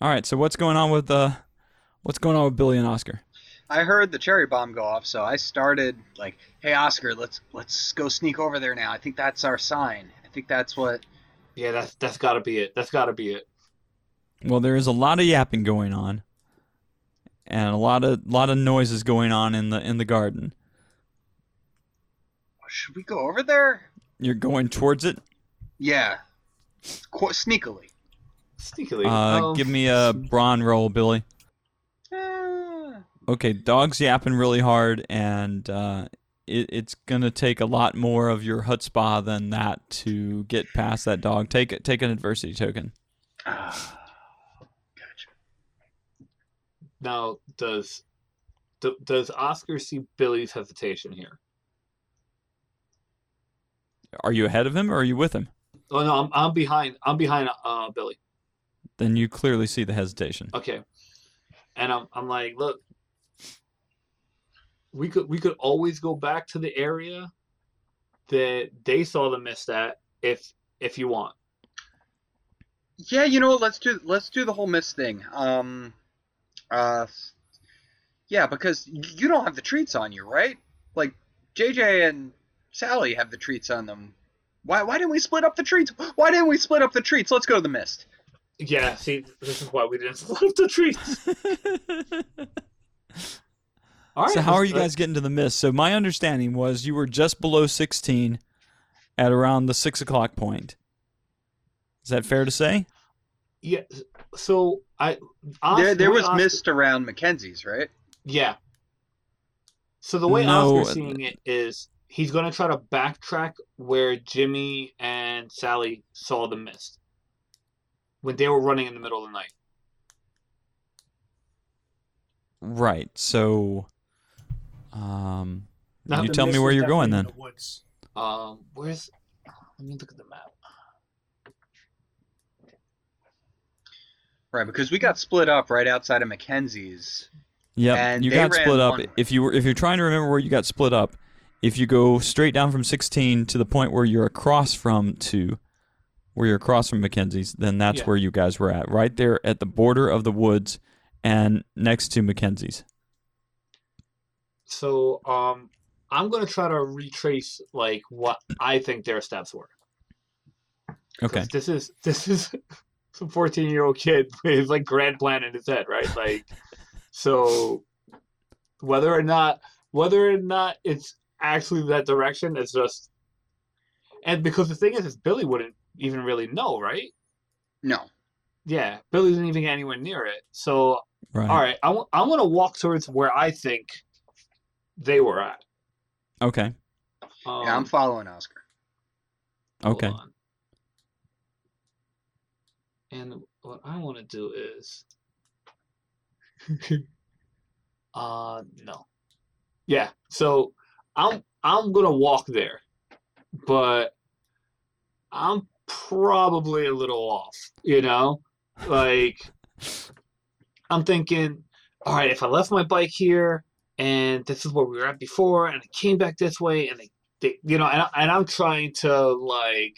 All right. So what's going on with uh, what's going on with Billy and Oscar? I heard the cherry bomb go off, so I started like, "Hey Oscar, let's let's go sneak over there now. I think that's our sign. I think that's what." Yeah, that's that's got to be it. That's got to be it. Well, there is a lot of yapping going on, and a lot of lot of noises going on in the in the garden. Should we go over there? You're going towards it. Yeah, Qu- sneakily. Sneakily. Uh, um, give me a brawn roll, Billy. Ah. Okay, dog's yapping really hard, and uh, it, it's gonna take a lot more of your chutzpah than that to get past that dog. Take it. Take an adversity token. Ah. Now, does do, does Oscar see Billy's hesitation here? Are you ahead of him or are you with him? Oh no, I'm I'm behind. I'm behind uh Billy. Then you clearly see the hesitation. Okay, and I'm I'm like, look, we could we could always go back to the area that they saw the mist at if if you want. Yeah, you know what? Let's do let's do the whole miss thing. Um, uh, yeah, because you don't have the treats on you, right? Like JJ and Sally have the treats on them. Why why didn't we split up the treats? Why didn't we split up the treats? Let's go to the mist. Yeah, see, this is why we didn't split up the treats. All right. so how are you guys getting to the mist? So my understanding was you were just below 16 at around the six o'clock point. Is that fair to say? Yeah. So I there there was Oscar- mist around Mackenzie's, right? Yeah. So the way No, Oscar's seeing it is he's going to try to backtrack where Jimmy and Sally saw the mist when they were running in the middle of the night. Right. So, um, Now, you tell me where you're going definitely then. the woods. Um, where's? Let me look at the map. Right, because we got split up right outside of Mackenzie's. Yeah, And you they got split up. one way. If you were, if you're trying to remember where you got split up, if you go straight down from 16 to the point where you're across from to, where you're across from Mackenzie's, then that's Yeah. where you guys were at, right there at the border of the woods, and next to Mackenzie's. So um, I'm going to try to retrace like what I think their steps were. Okay. This is this is some 14 year old kid with like grand plan in his head, right? Like, so whether or not whether or not it's actually that direction, it's just and because the thing is, is Billy wouldn't even really know, right? No. Yeah, Billy didn't even get anywhere near it. So Right. all right, I w- I'm gonna walk towards where I think they were at. Okay. Um, yeah, I'm following Oscar. Okay. on. And what I want to do is, uh, no, yeah. So I'm I'm gonna walk there, but I'm probably a little off. You know, like I'm thinking, all right, if I left my bike here and this is where we were at before, and I came back this way, and they they, you know, and, I, and I'm trying to like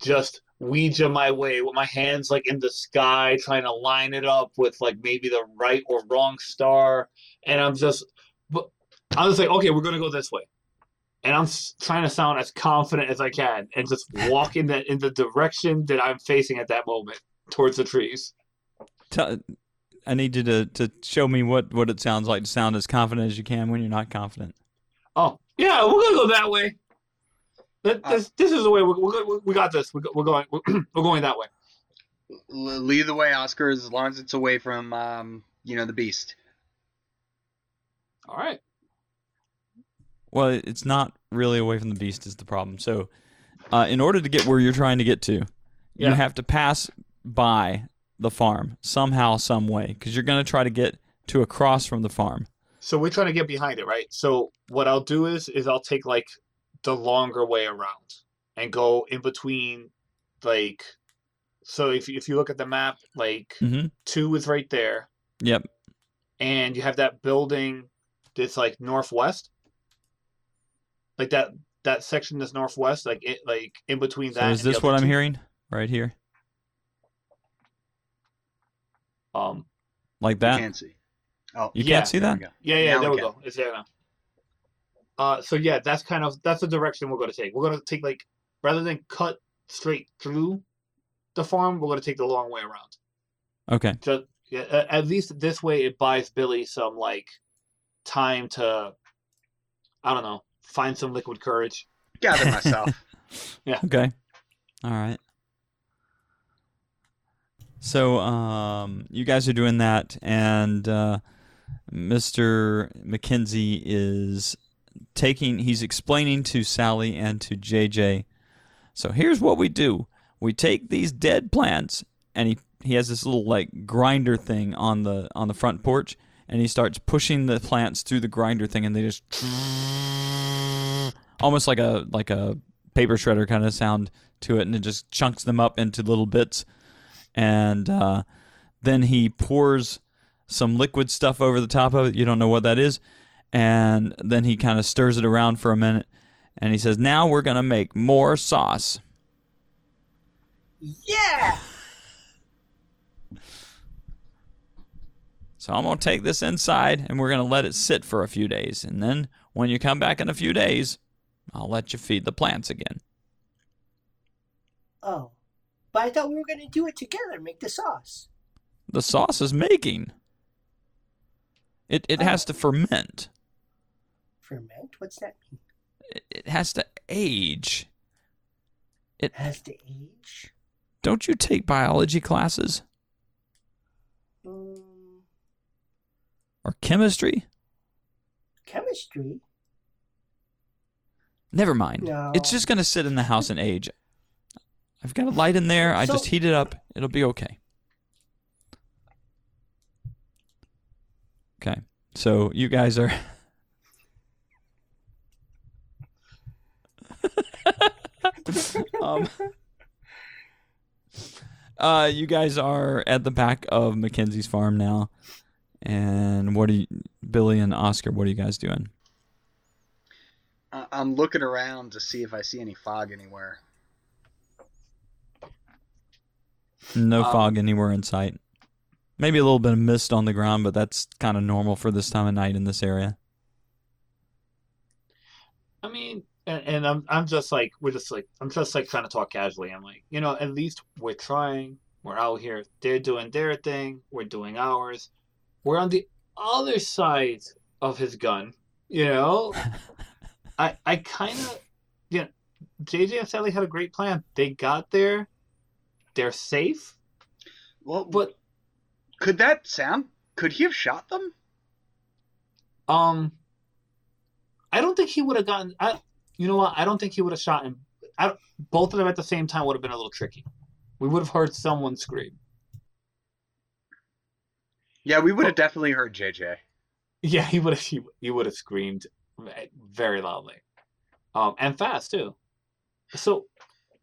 just Ouija my way with my hands like in the sky, trying to line it up with like maybe the right or wrong star, and I'm just, but I was like, okay, we're gonna go this way, and I'm trying to sound as confident as I can, and just walk in the in the direction that I'm facing at that moment towards the trees. Tell, I need you to, to show me what, what it sounds like to sound as confident as you can when you're not confident. Oh, yeah, we're gonna go that way. That, Uh, this, this is the way we're, we're, we got this. We're, we're going. We're, we're going that way. Lead the way, Oscar, as long as it's away from, um, you know, the beast. All right. Well, it's not really away from the beast is the problem. So, uh, in order to get where you're trying to get to, you have to pass by the farm somehow, some way, because you're going to try to get to across from the farm. So we're trying to get behind it, right? So what I'll do is is I'll take like the longer way around and go in between, like. So if you, if you look at the map, like Mm-hmm. two is right there, Yep. and you have that building that's like northwest, like that that section that's northwest, like it like in between So that. is this other what I'm hearing right here, Um, like You that? can't see. Oh, You Yeah, can't see that? Yeah, yeah, Now there we we go. It's there now. Uh, so yeah, that's kind of that's the direction we're going to take. We're going to take like rather than cut straight through the farm, we're going to take the long way around. Okay. Just yeah, at least this way it buys Billy some like time to I don't know, find some liquid courage. Gather myself. Yeah. Okay. All right. So, um, you guys are doing that, and uh, Mr. McKenzie is taking. He's explaining to Sally and to JJ. So here's what we do: we take these dead plants, and he he has this little like grinder thing on the on the front porch, and he starts pushing the plants through the grinder thing, and they just almost like a like a paper shredder kind of sound to it, and it just chunks them up into little bits. And uh, then he pours some liquid stuff over the top of it. You don't know what that is. And then he kind of stirs it around for a minute. And he says, Now we're going to make more sauce. Yeah! So I'm going to take this inside and we're going to let it sit for a few days. And then when you come back in a few days, I'll let you feed the plants again. Oh. But I thought we were going to do it together, make the sauce. The sauce is making. It, it has oh. to ferment. Ferment? What's that mean? It, has to age. It has to age? Don't you take biology classes Mm, or chemistry? chemistry? Never mind. No. It's just going to sit in the house and age. I've got a light in there. I just heat it up. It'll be okay. Okay. So you guys are. Um, uh, you guys are at the back of Mackenzie's farm now. And what are you, Billy and Oscar, what are you guys doing? I- I'm looking around to see if I see any fog anywhere. No Um, fog anywhere in sight. Maybe a little bit of mist on the ground, but that's kind of normal for this time of night in this area. I mean, and, and I'm I'm just like we're just like I'm just like trying to talk casually. I'm like, you know, at least we're trying. We're out here. They're doing their thing. We're doing ours. We're on the other side of his gun. You know, I I kind of, yeah. know, JJ and Sally had a great plan. They got there. They're safe, Well, but could that Sam? Could he have shot them? um, I don't think he would have gotten. I, you know what? I don't think he would have shot him. I, both of them at the same time would have been a little tricky. We would have heard someone scream. Yeah, we would have definitely heard JJ. Yeah, he would have. He, he would have screamed very loudly, um, and fast too. So,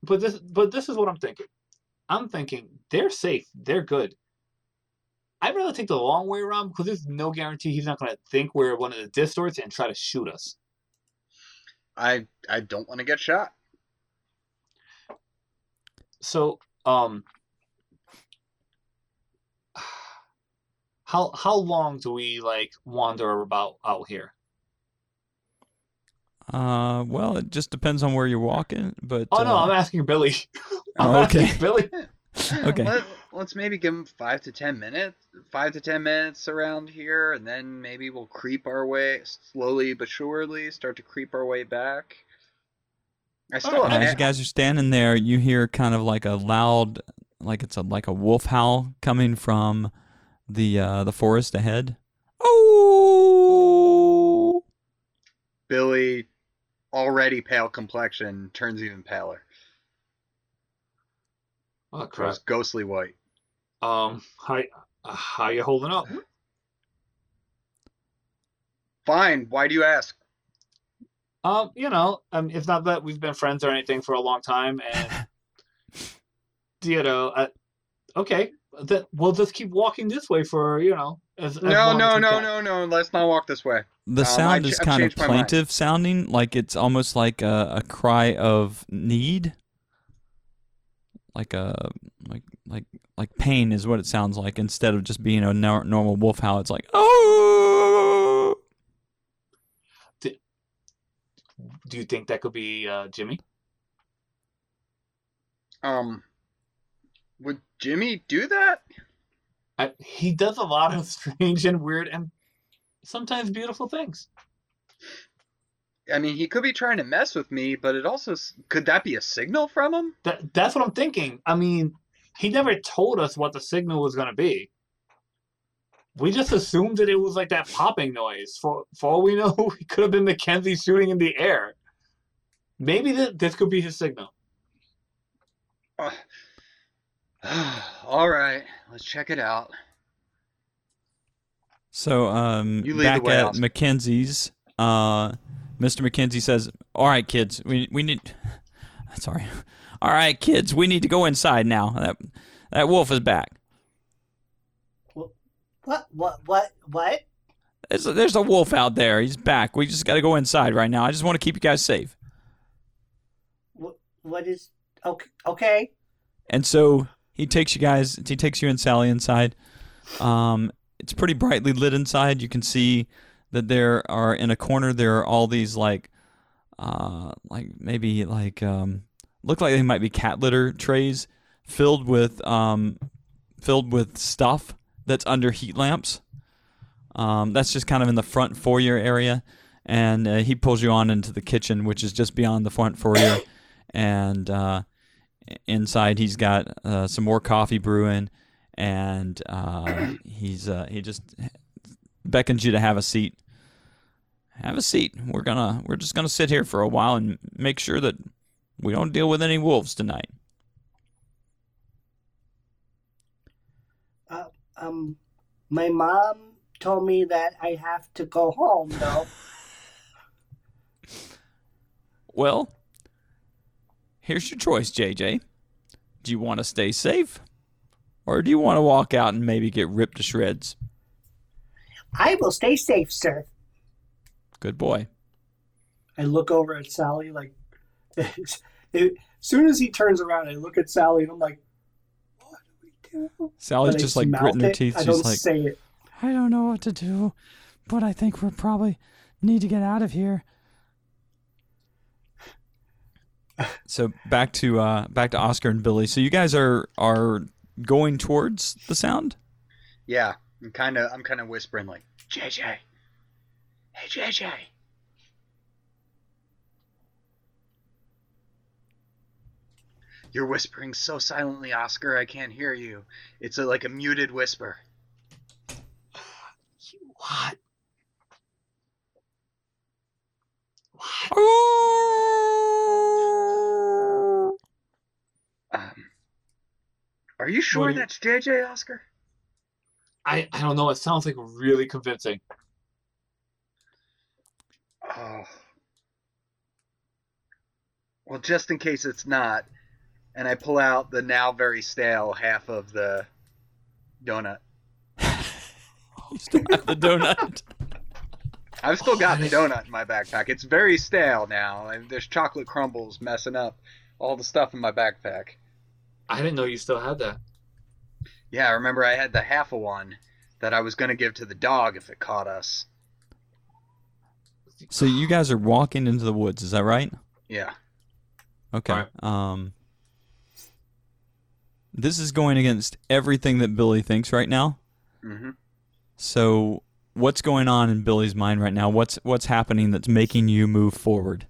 but this, but this is what I'm thinking. I'm thinking they're safe. They're good. I'd rather take the long way around because there's no guarantee he's not going to think we're one of the distorts and try to shoot us. I I don't want to get shot. So, um, how how long do we like wander about out here? Uh, well, it just depends on where you're walking, but Oh no, uh, I'm asking Billy. I'm Oh, okay. asking Billy. Okay. Let, let's maybe give them five to ten minutes. Five to ten minutes around here, and then maybe we'll creep our way slowly but surely. Start to creep our way back. I still Alright. have. as you guys are standing there, you hear kind of like a loud, like it's a like a wolf howl coming from the uh, the forest ahead. Oh! Billy, already pale complexion, turns even paler. Oh crap. Grows ghostly white. Um, hi, how how you holding up? Fine. Why do you ask? Um, you know, um, it's not that we've been friends or anything for a long time, and you know, uh, okay, then we'll just keep walking this way for you know. As, as No, no, no, can. no, no. Let's not walk this way. The Um, sound I is I've kind of changed my mind. plaintive sounding, like it's almost like a, a cry of need. Like a like like like pain is what it sounds like instead of just being a nor- normal wolf howl. It's like oh. Do you think that could be uh, Jimmy? Um, would Jimmy do that? I, he does a lot of strange and weird and sometimes beautiful things. I mean, he could be trying to mess with me, but it also could that be a signal from him? That that's what I'm thinking. I mean, he never told us what the signal was going to be. We just assumed that it was like that popping noise. For for all we know, it could have been Mackenzie shooting in the air. Maybe th- this could be his signal. Uh, all right, let's check it out. So um, You lead back at Oscar. Mackenzie's, uh, Mr. McKenzie says, "All right, kids, we we need." Sorry. All right, kids, we need to go inside now. That that wolf is back. What? What? What? What? There's a, there's a wolf out there. He's back. We just got to go inside right now. I just want to keep you guys safe. What? What is? Okay. Okay. And so he takes you guys. He takes you and Sally inside. Um, it's pretty brightly lit inside. You can see that there are in a corner. There are all these like, uh, like maybe like um, look like they might be cat litter trays filled with um, filled with stuff that's under heat lamps. Um, that's just kind of in the front foyer area, and uh, he pulls you on into the kitchen, which is just beyond the front foyer, and uh, inside he's got uh, some more coffee brewing, and uh, he's uh, he just beckons you to have a seat. Have a seat. We're gonna we're just gonna sit here for a while and make sure that we don't deal with any wolves tonight. Um, my mom told me that I have to go home though. Well, here's your choice, JJ. Do you want to stay safe, or do you want to walk out and maybe get ripped to shreds? I will stay safe, sir. Good boy. I look over at Sally like. as soon as he turns around, I look at Sally and I'm like, "What do we do?" Sally's But just like mouth gritting her teeth. I She's don't like, say it. I don't know what to do, but I think we probably need to get out of here. So back to uh, back to Oscar and Billy. So you guys are are going towards the sound. Yeah, I'm kind of I'm kind of whispering like JJ, hey JJ. You're whispering so silently, Oscar. I can't hear you. It's a, like a muted whisper. You What? What? Um, are you sure you- that's JJ, Oscar? I, I don't know. It sounds like really convincing. Oh. Well, just in case it's not, and I pull out the now very stale half of the donut. You still have the donut. I've still got the donut in my backpack. It's very stale now, and there's chocolate crumbles messing up all the stuff in my backpack. I didn't know you still had that. Yeah, I remember I had the half a one that I was going to give to the dog if it caught us. so you guys are walking into the woods. Is that right? Yeah. Okay. Alright. Um, this is going against everything that Billy thinks right now. hmm So, what's going on in Billy's mind right now? What's what's happening that's making you move forward?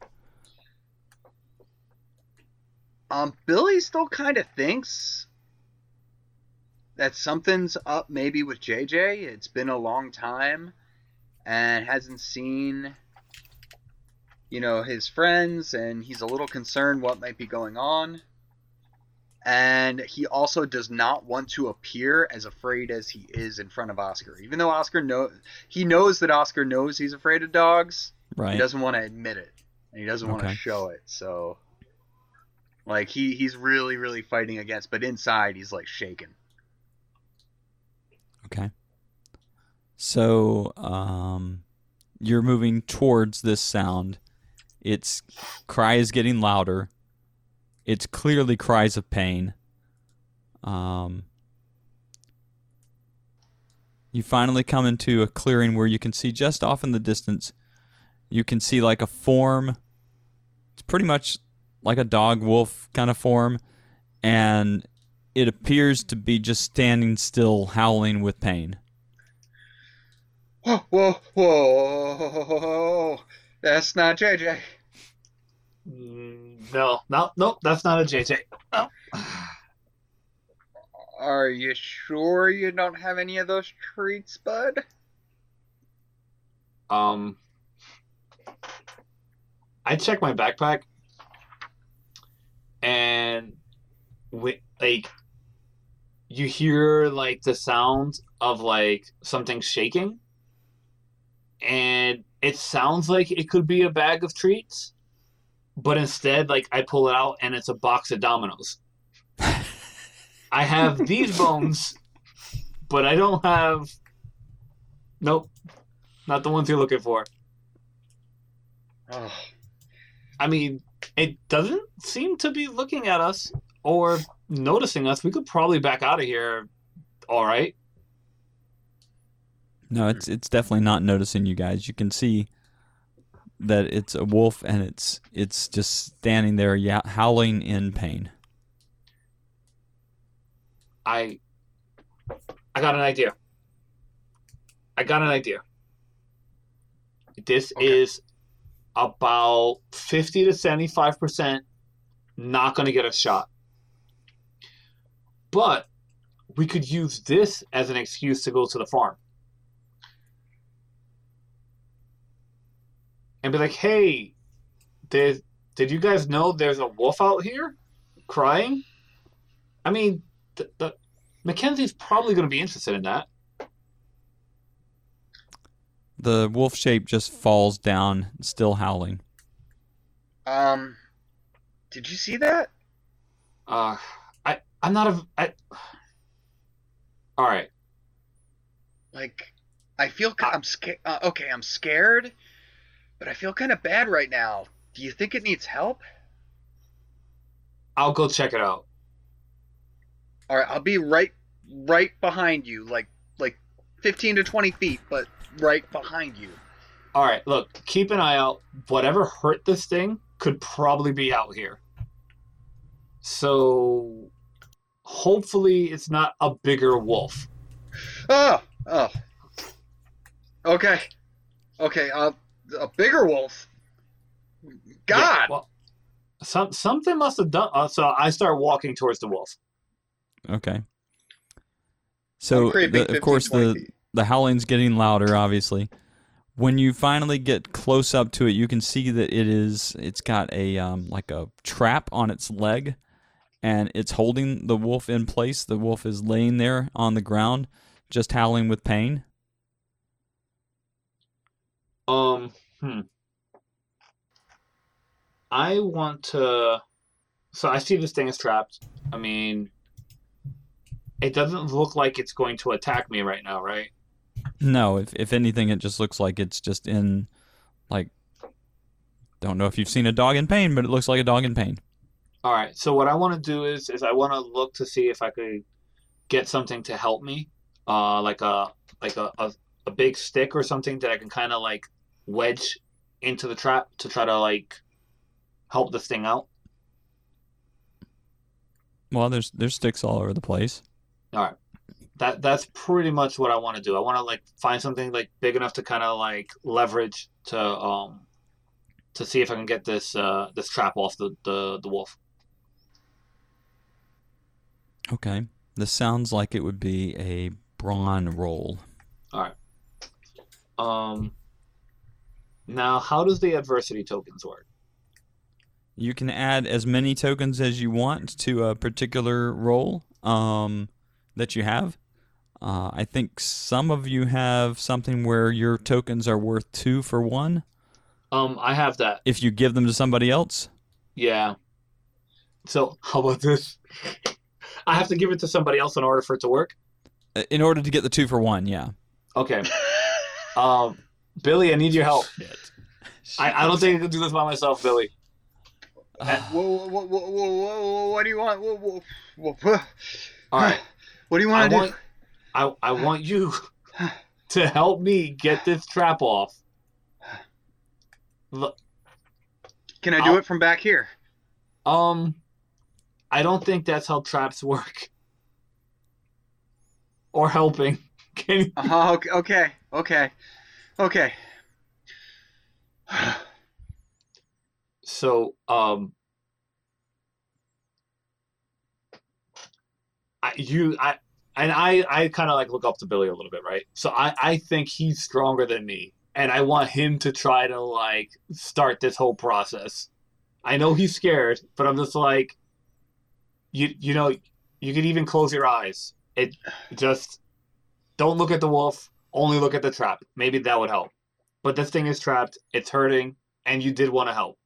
Um, Billy still kind of thinks that something's up maybe with JJ. It's been a long time and hasn't seen, you know, his friends, and he's a little concerned what might be going on. And he also does not want to appear as afraid as he is in front of Oscar. Even though Oscar know he knows that Oscar knows he's afraid of dogs, Right. he doesn't want to admit it and he doesn't want Okay. to show it so like he he's really really fighting against but inside he's like shaking Okay. So, um, you're moving towards this sound. Its cry is getting louder. It's clearly cries of pain. Um, you finally come into a clearing where you can see just off in the distance. You can see like a form. It's pretty much like a dog wolf kind of form, and it appears to be just standing still, howling with pain. Whoa, whoa, whoa! That's not JJ. Mm, No, no, no, that's not a JJ. No. Are you sure you don't have any of those treats, bud? Um, I checked my backpack, and we, like you hear like the sound of like something shaking, and it sounds like it could be a bag of treats, but instead, like I pull it out and it's a box of Dominoes. I have these bones, but I don't have. Nope, not the ones you're looking for. I mean, it doesn't seem to be looking at us or noticing us. We could probably back out of here. All right. No, it's it's definitely not noticing you guys. You can see that it's a wolf and it's it's just standing there howling in pain. I I got an idea. I got an idea. This Okay. is about 50 to 75% not going to get a shot. But we could use this as an excuse to go to the farm. And be like, hey, did, did you guys know there's a wolf out here crying? I mean, the, the, Mackenzie's probably going to be interested in that. The wolf shape just falls down, still howling. um, did you see that? Uh, I I'm not a I. All right, Like, I feel ki- I'm scared. Uh, okay, I'm scared, but I feel kind of bad right now. Do you think it needs help? I'll go check it out. All right, I'll be right, right behind you, like, like, fifteen to twenty feet, but right behind you. All right, look, keep an eye out. Whatever hurt this thing could probably be out here. So, hopefully, it's not a bigger wolf. Oh, oh. Okay, okay. Uh, a bigger wolf. God. Yeah, well, some something must have done. Uh, so I start walking towards the wolf. Okay. So I'm the, 15, of course 20 the the howling's getting louder obviously. When you finally get close up to it, you can see that it is it's got a um, like a trap on its leg and it's holding the wolf in place. The wolf is laying there on the ground just howling with pain. Um, hmm. I want to. So I see this thing is trapped. I mean, it doesn't look like it's going to attack me right now, right? No, if if anything it just looks like it's just in like don't know if you've seen a dog in pain, but it looks like a dog in pain. All right. So what I want to do is is I want to look to see if I could get something to help me, uh, like a like a a, a big stick or something that I can kind of like wedge into the trap to try to like help this thing out. Well, there's there's sticks all over the place. All right. That that's pretty much what I want to do. I want to like find something like big enough to kind of like leverage to um to see if I can get this uh this trap off the the, the wolf. Okay. This sounds like it would be a brawn roll. All right. Um now how does the adversity tokens work? You can add as many tokens as you want to a particular roll um, that you have. Uh, I think some of you have something where your tokens are worth two for one Um I have that. if you give them to somebody else. Yeah. So how about this? I have to give it to somebody else in order for it to work. Uh, In order to get the two for one, yeah. Okay. Um, Billy, I need your help. I, I don't think I can do this by myself, Billy. Whoa, whoa, whoa, whoa, whoa, whoa, whoa, what do you want? Whoa, whoa, whoa, whoa. All right. What do you I want to do? I I want you to help me get this trap off. Look, Can I do I'll- it from back here? um, I don't think that's how traps work. Or helping. Can you? Uh, okay, okay, okay, okay. So, um, I, you, I, and I, I kind of like look up to Billy a little bit, right? So I, I think he's stronger than me, and I want him to try to like start this whole process. I know he's scared, but I'm just like, you, you know, you could even close your eyes. It just don't look at the wolf. Only look at the trap. Maybe that would help. But this thing is trapped. It's hurting, and you did want to help.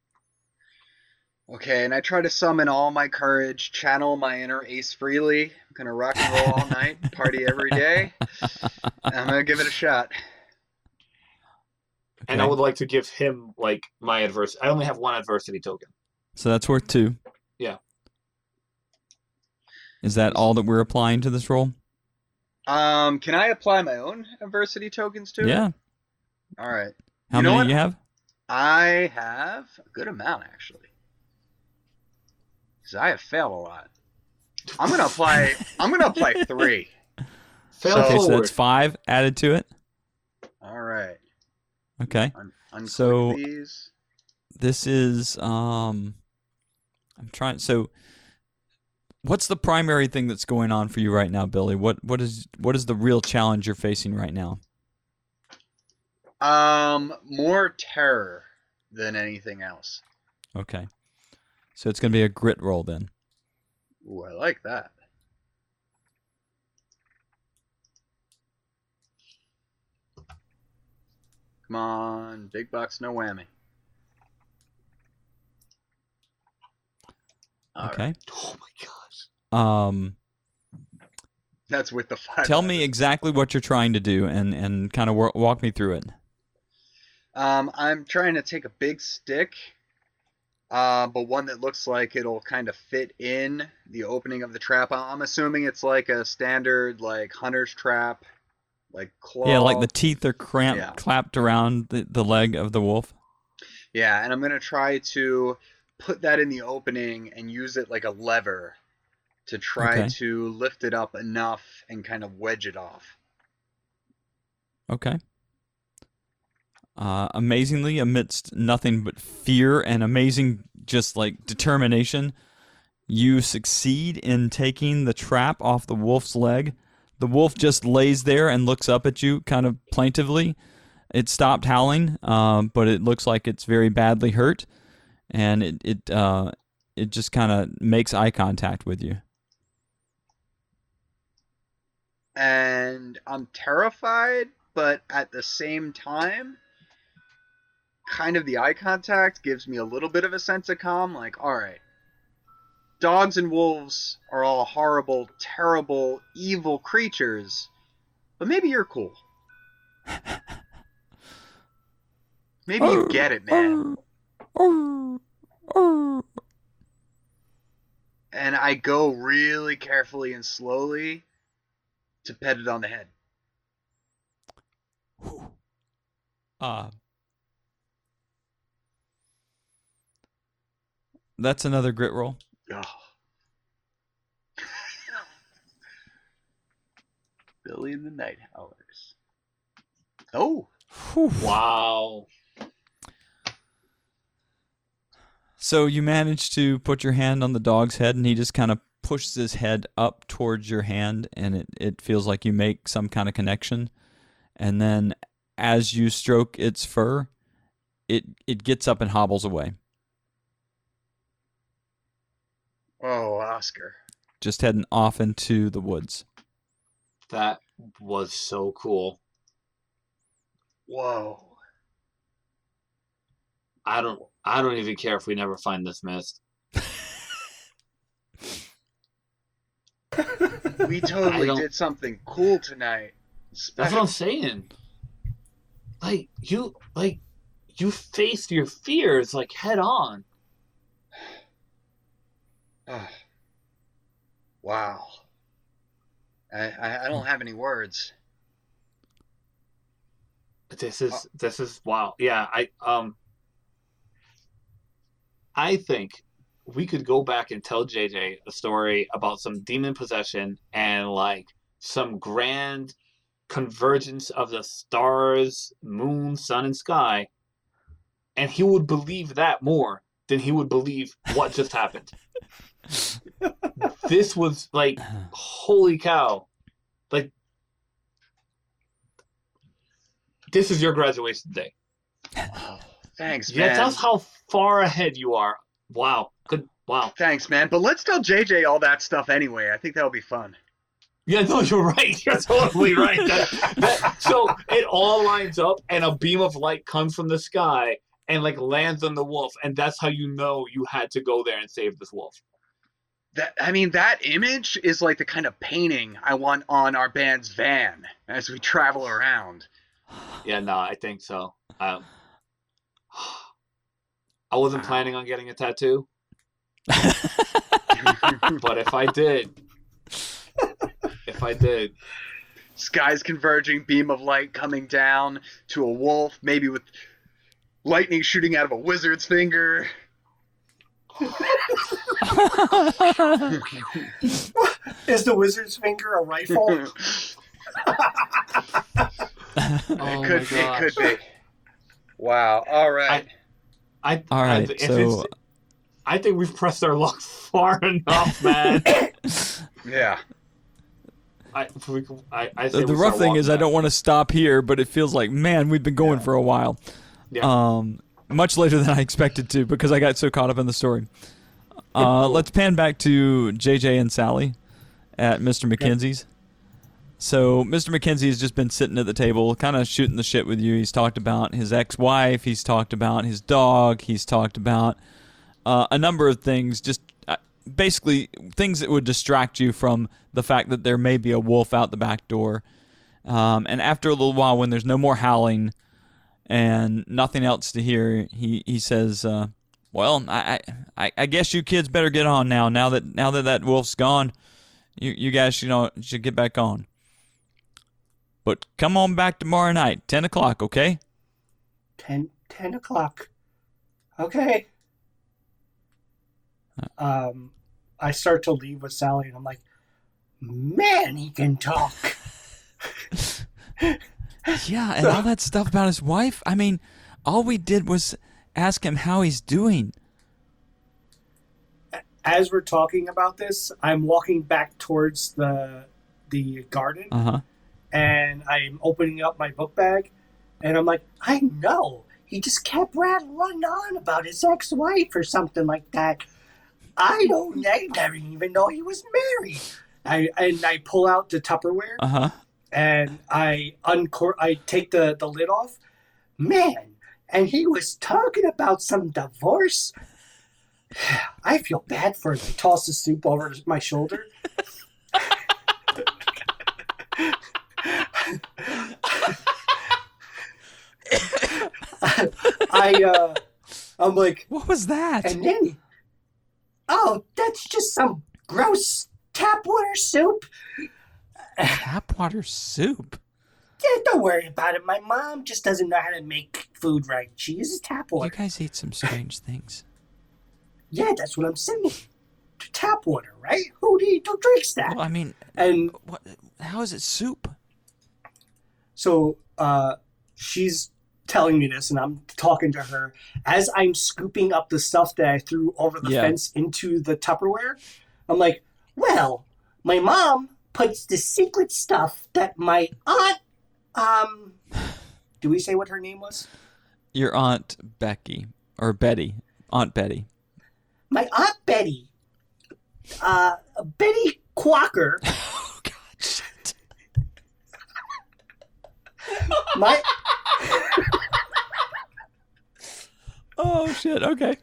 Okay, and I try to summon all my courage, channel my inner Ace Frehley. I'm gonna rock and roll all night, party every day. I'm gonna give it a shot. and I would like to give him like my adversity. I only have one adversity token. So that's worth two. Yeah. Is that all that we're applying to this roll? Um, can I apply my own adversity tokens to it? Yeah. All right. How You many do you have? I have a good amount actually. Because I have failed a lot. I'm gonna apply. I'm gonna apply three. Fail So- Okay, so that's five added to it. All right. Okay. Un- So- these. This is um I'm trying so what's the primary thing that's going on for you right now, Billy? What what is what is the real challenge you're facing right now? Um, more terror than anything else. Okay. So it's going to be a grit roll then. Ooh, I like that. Come on, big bucks, no whammy. All right. Okay. oh my gosh. Um That's with the five. tell me exactly what you're trying to do and and kind of wa- walk me through it. Um, I'm trying to take a big stick, uh, but one that looks like it'll kind of fit in the opening of the trap. I'm assuming it's like a standard like hunter's trap, like claw. Yeah, like the teeth are cramped Yeah. clapped around the, the leg of the wolf. Yeah, and I'm gonna try to put that in the opening and use it like a lever to try Okay. to lift it up enough and kind of wedge it off. Okay. Uh, amazingly, amidst nothing but fear and amazing, just like determination, you succeed in taking the trap off the wolf's leg. The wolf just lays there and looks up at you, kind of plaintively. It stopped howling, um, but it looks like it's very badly hurt, and it it uh, it just kind of makes eye contact with you. And I'm terrified, but at the same time, kind of the eye contact gives me a little bit of a sense of calm. Like, all right, dogs and wolves are all horrible, terrible, evil creatures, but maybe you're cool. Maybe you get it, man. And I go really carefully and slowly to pet it on the head. Uh, that's another grit roll. Oh. Billy and the Night Howlers. Oh, Wow. So you manage to put your hand on the dog's head, and he just kind of pushes his head up towards your hand, and it, it feels like you make some kind of connection. And then as you stroke its fur, it it gets up and hobbles away, oh, Oscar. just heading off into the woods. That was so cool. Whoa. I don't I don't even care if we never find this mist. We totally did something cool tonight. That's what I'm saying. Like you like you faced your fears like head on. Wow. I, I, I don't have any words. This is this is wow. Yeah, I um I think we could go back and tell JJ a story about some demon possession and like some grand convergence of the stars, moon, sun, and sky, and he would believe that more than he would believe what just happened. this was like holy cow. Like this is your graduation day. Thanks, Yeah, man. tell us how far ahead you are. Wow. Wow. Thanks, man. But let's tell JJ all that stuff anyway. I think that'll be fun. Yeah, no, you're right. You're totally right. That- that- so it all lines up, and a beam of light comes from the sky and like lands on the wolf, and that's how you know you had to go there and save this wolf. That I mean, that image is like the kind of painting I want on our band's van as we travel around. Yeah, no, I think so. Um, I wasn't planning on getting a tattoo, but if I did, if I did, Skies converging, beam of light coming down to a wolf, maybe with lightning shooting out of a wizard's finger. Is the wizard's finger a rifle? Oh it oh could my it could be. Wow. All right. I, All I- right, if so it's- I think we've pressed our luck far enough, man. yeah. I, we, I, I the, the rough thing walking is I don't want to stop here, but it feels like man, we've been going Yeah. for a while. Yeah. Um, much later than I expected to because I got so caught up in the story. Uh, let's pan back to JJ and Sally at Mr. McKenzie's. So Mr. McKenzie has just been sitting at the table, kind of shooting the shit with you. He's talked about his ex-wife. He's talked about his dog. He's talked about uh, a number of things, just uh, basically things that would distract you from the fact that there may be a wolf out the back door. Um, and after a little while, when there's no more howling and nothing else to hear, he he says, uh, "Well, I, I I guess you kids better get on now. Now that now that that wolf's gone, you you guys you know should get back on. But come on back tomorrow night, ten o'clock, okay? Ten, ten o'clock. Okay. Um, I start to leave with Sally, and I'm like, man, he can talk. Yeah, and all that stuff about his wife. I mean, all we did was ask him how he's doing. As we're talking about this, I'm walking back towards the the garden, Uh huh. and I'm opening up my book bag, and I'm like, I know. He just kept rattling on about his ex-wife or something like that. I don't. I never even know he was married. I and I pull out the Tupperware Uh huh. and I uncor I take the the lid off. Man, and he was talking about some divorce. I feel bad for him. I toss the soup over my shoulder. I uh I'm like What was that? and then he, Oh, that's just some gross tap water soup. Tap water soup. Yeah, don't worry about it. My mom just doesn't know how to make food right. She uses tap water. You guys eat some strange things. Yeah, that's what I'm saying. Tap water, right? Who do you, who drinks that? Well, I mean, And what? How is it soup? so uh, she's telling me this, and I'm talking to her as I'm scooping up the stuff that I threw over the Yeah. fence into the Tupperware. I'm like, well, my mom puts the secret stuff that my aunt, um, do we say what her name was? Your aunt Becky or Betty, Aunt Betty. my aunt Betty, uh, Betty Quacker, Oh God, shit. my Oh shit. Okay.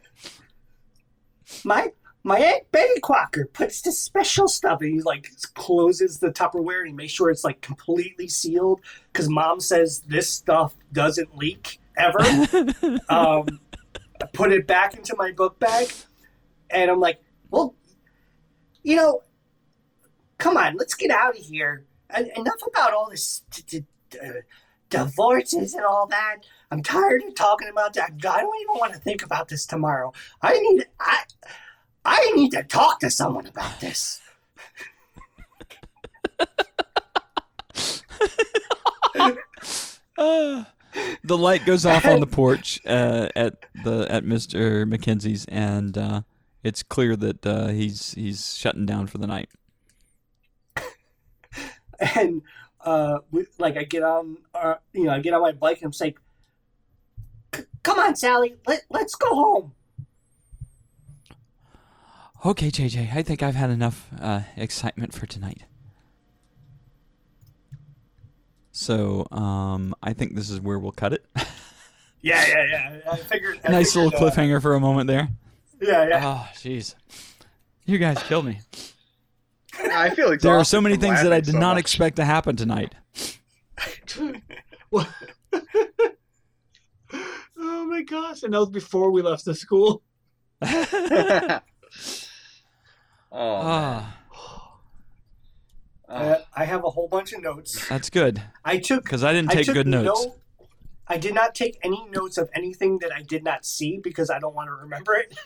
my my aunt Betty Quacker puts the special stuff, and he like closes the Tupperware and he makes sure it's like completely sealed because Mom says this stuff doesn't leak ever. um, I put it back into my book bag, and I'm like, well, you know, come on, let's get out of here. En- enough about all this t- t- uh, divorces and all that. I'm tired of talking about that. I don't even want to think about this tomorrow. I need I I need to talk to someone about this. Uh, the light goes off on the porch uh, at the at Mr. McKenzie's, and uh, it's clear that uh, he's he's shutting down for the night. and uh, like I get on, uh, you know, I get on my bike and I'm like, "Come on, Sally, let let's go home." Okay, JJ, I think I've had enough uh, excitement for tonight. So, um, I think this is where we'll cut it. Yeah, yeah, yeah. I figured. I nice little figured, uh, cliffhanger for a moment there. yeah, yeah. Oh, jeez. You guys killed me. I feel exhausted There are so many things that I did so not much. expect to happen tonight. oh my gosh! And that was before we left the school. oh, man. Ah, Uh, I have a whole bunch of notes. that's good I took because I didn't take took good notes. No, I did not take any notes of anything that I did not see because I don't want to remember it.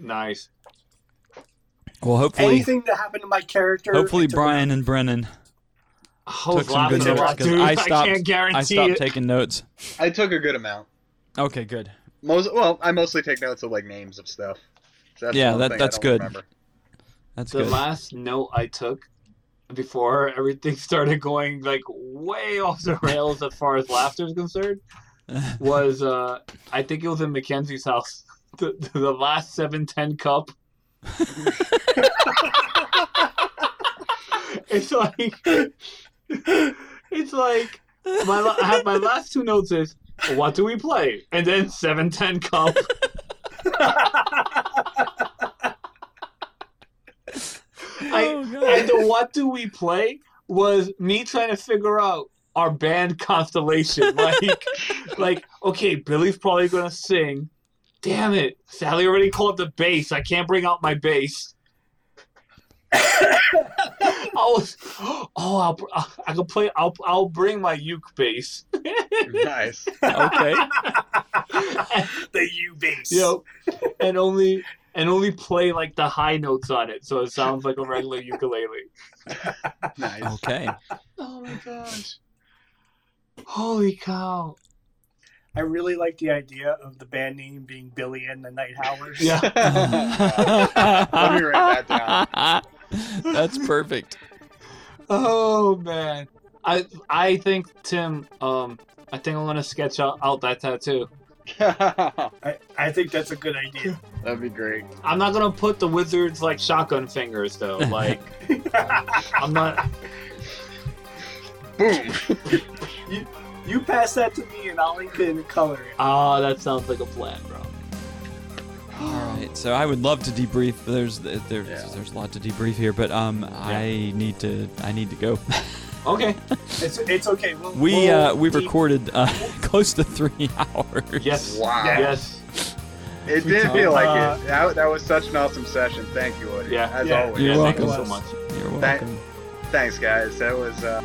Nice. Well, hopefully, Anything that happened to my character. hopefully Brian and Brennan I took some good notes lot, because dude. I stopped. can't guarantee I stopped it. taking notes. I took a good amount. Okay, good. Most well, I mostly take notes of like names of stuff. So that's Yeah, that- thing I that's good. remember. That's the good. last note I took before everything started going like way off the rails as far as laughter is concerned was uh I think it was in Mackenzie's house. The, the last seven ten cup. it's like it's like my I have my last two notes is what do we play and then seven ten cup. I, oh and the what do we play was me trying to figure out our band constellation. Like, like okay, Billy's probably gonna sing. Damn it, Sally already called the bass. I can't bring out my bass. I was, oh, I'll, uh, I can play. I'll, I'll bring my uke bass. nice. Okay. the U bass. you know, and only and only play like the high notes on it, so it sounds like a regular ukulele. Nice. Okay. Oh my gosh! Holy cow! I really like the idea of the band name being Billy and the Night Howlers. Yeah. Let me write that down. That's perfect. Oh man, I I think Tim. Um, I think I'm gonna sketch out, out that tattoo. I, I think that's a good idea. That'd be great. I'm not gonna put the wizards like shotgun fingers though. Like I'm not. Boom. You pass that to me and I'll ink it and color it. Ah, that sounds like a plan, bro. All right. So I would love to debrief. There's there's Yeah. there's a lot to debrief here, but um, I need to I need to go. Okay. It's, it's okay. We'll, we we'll uh we deep- recorded uh close to three hours. Yes. Wow. Yes. It did feel like Uh, it. That, that was such an awesome session. Thank you, Woody. Yeah. As Yeah. always. You're yeah, Thank you welcome. so much. You're Thank- welcome. Thanks, guys. That was uh,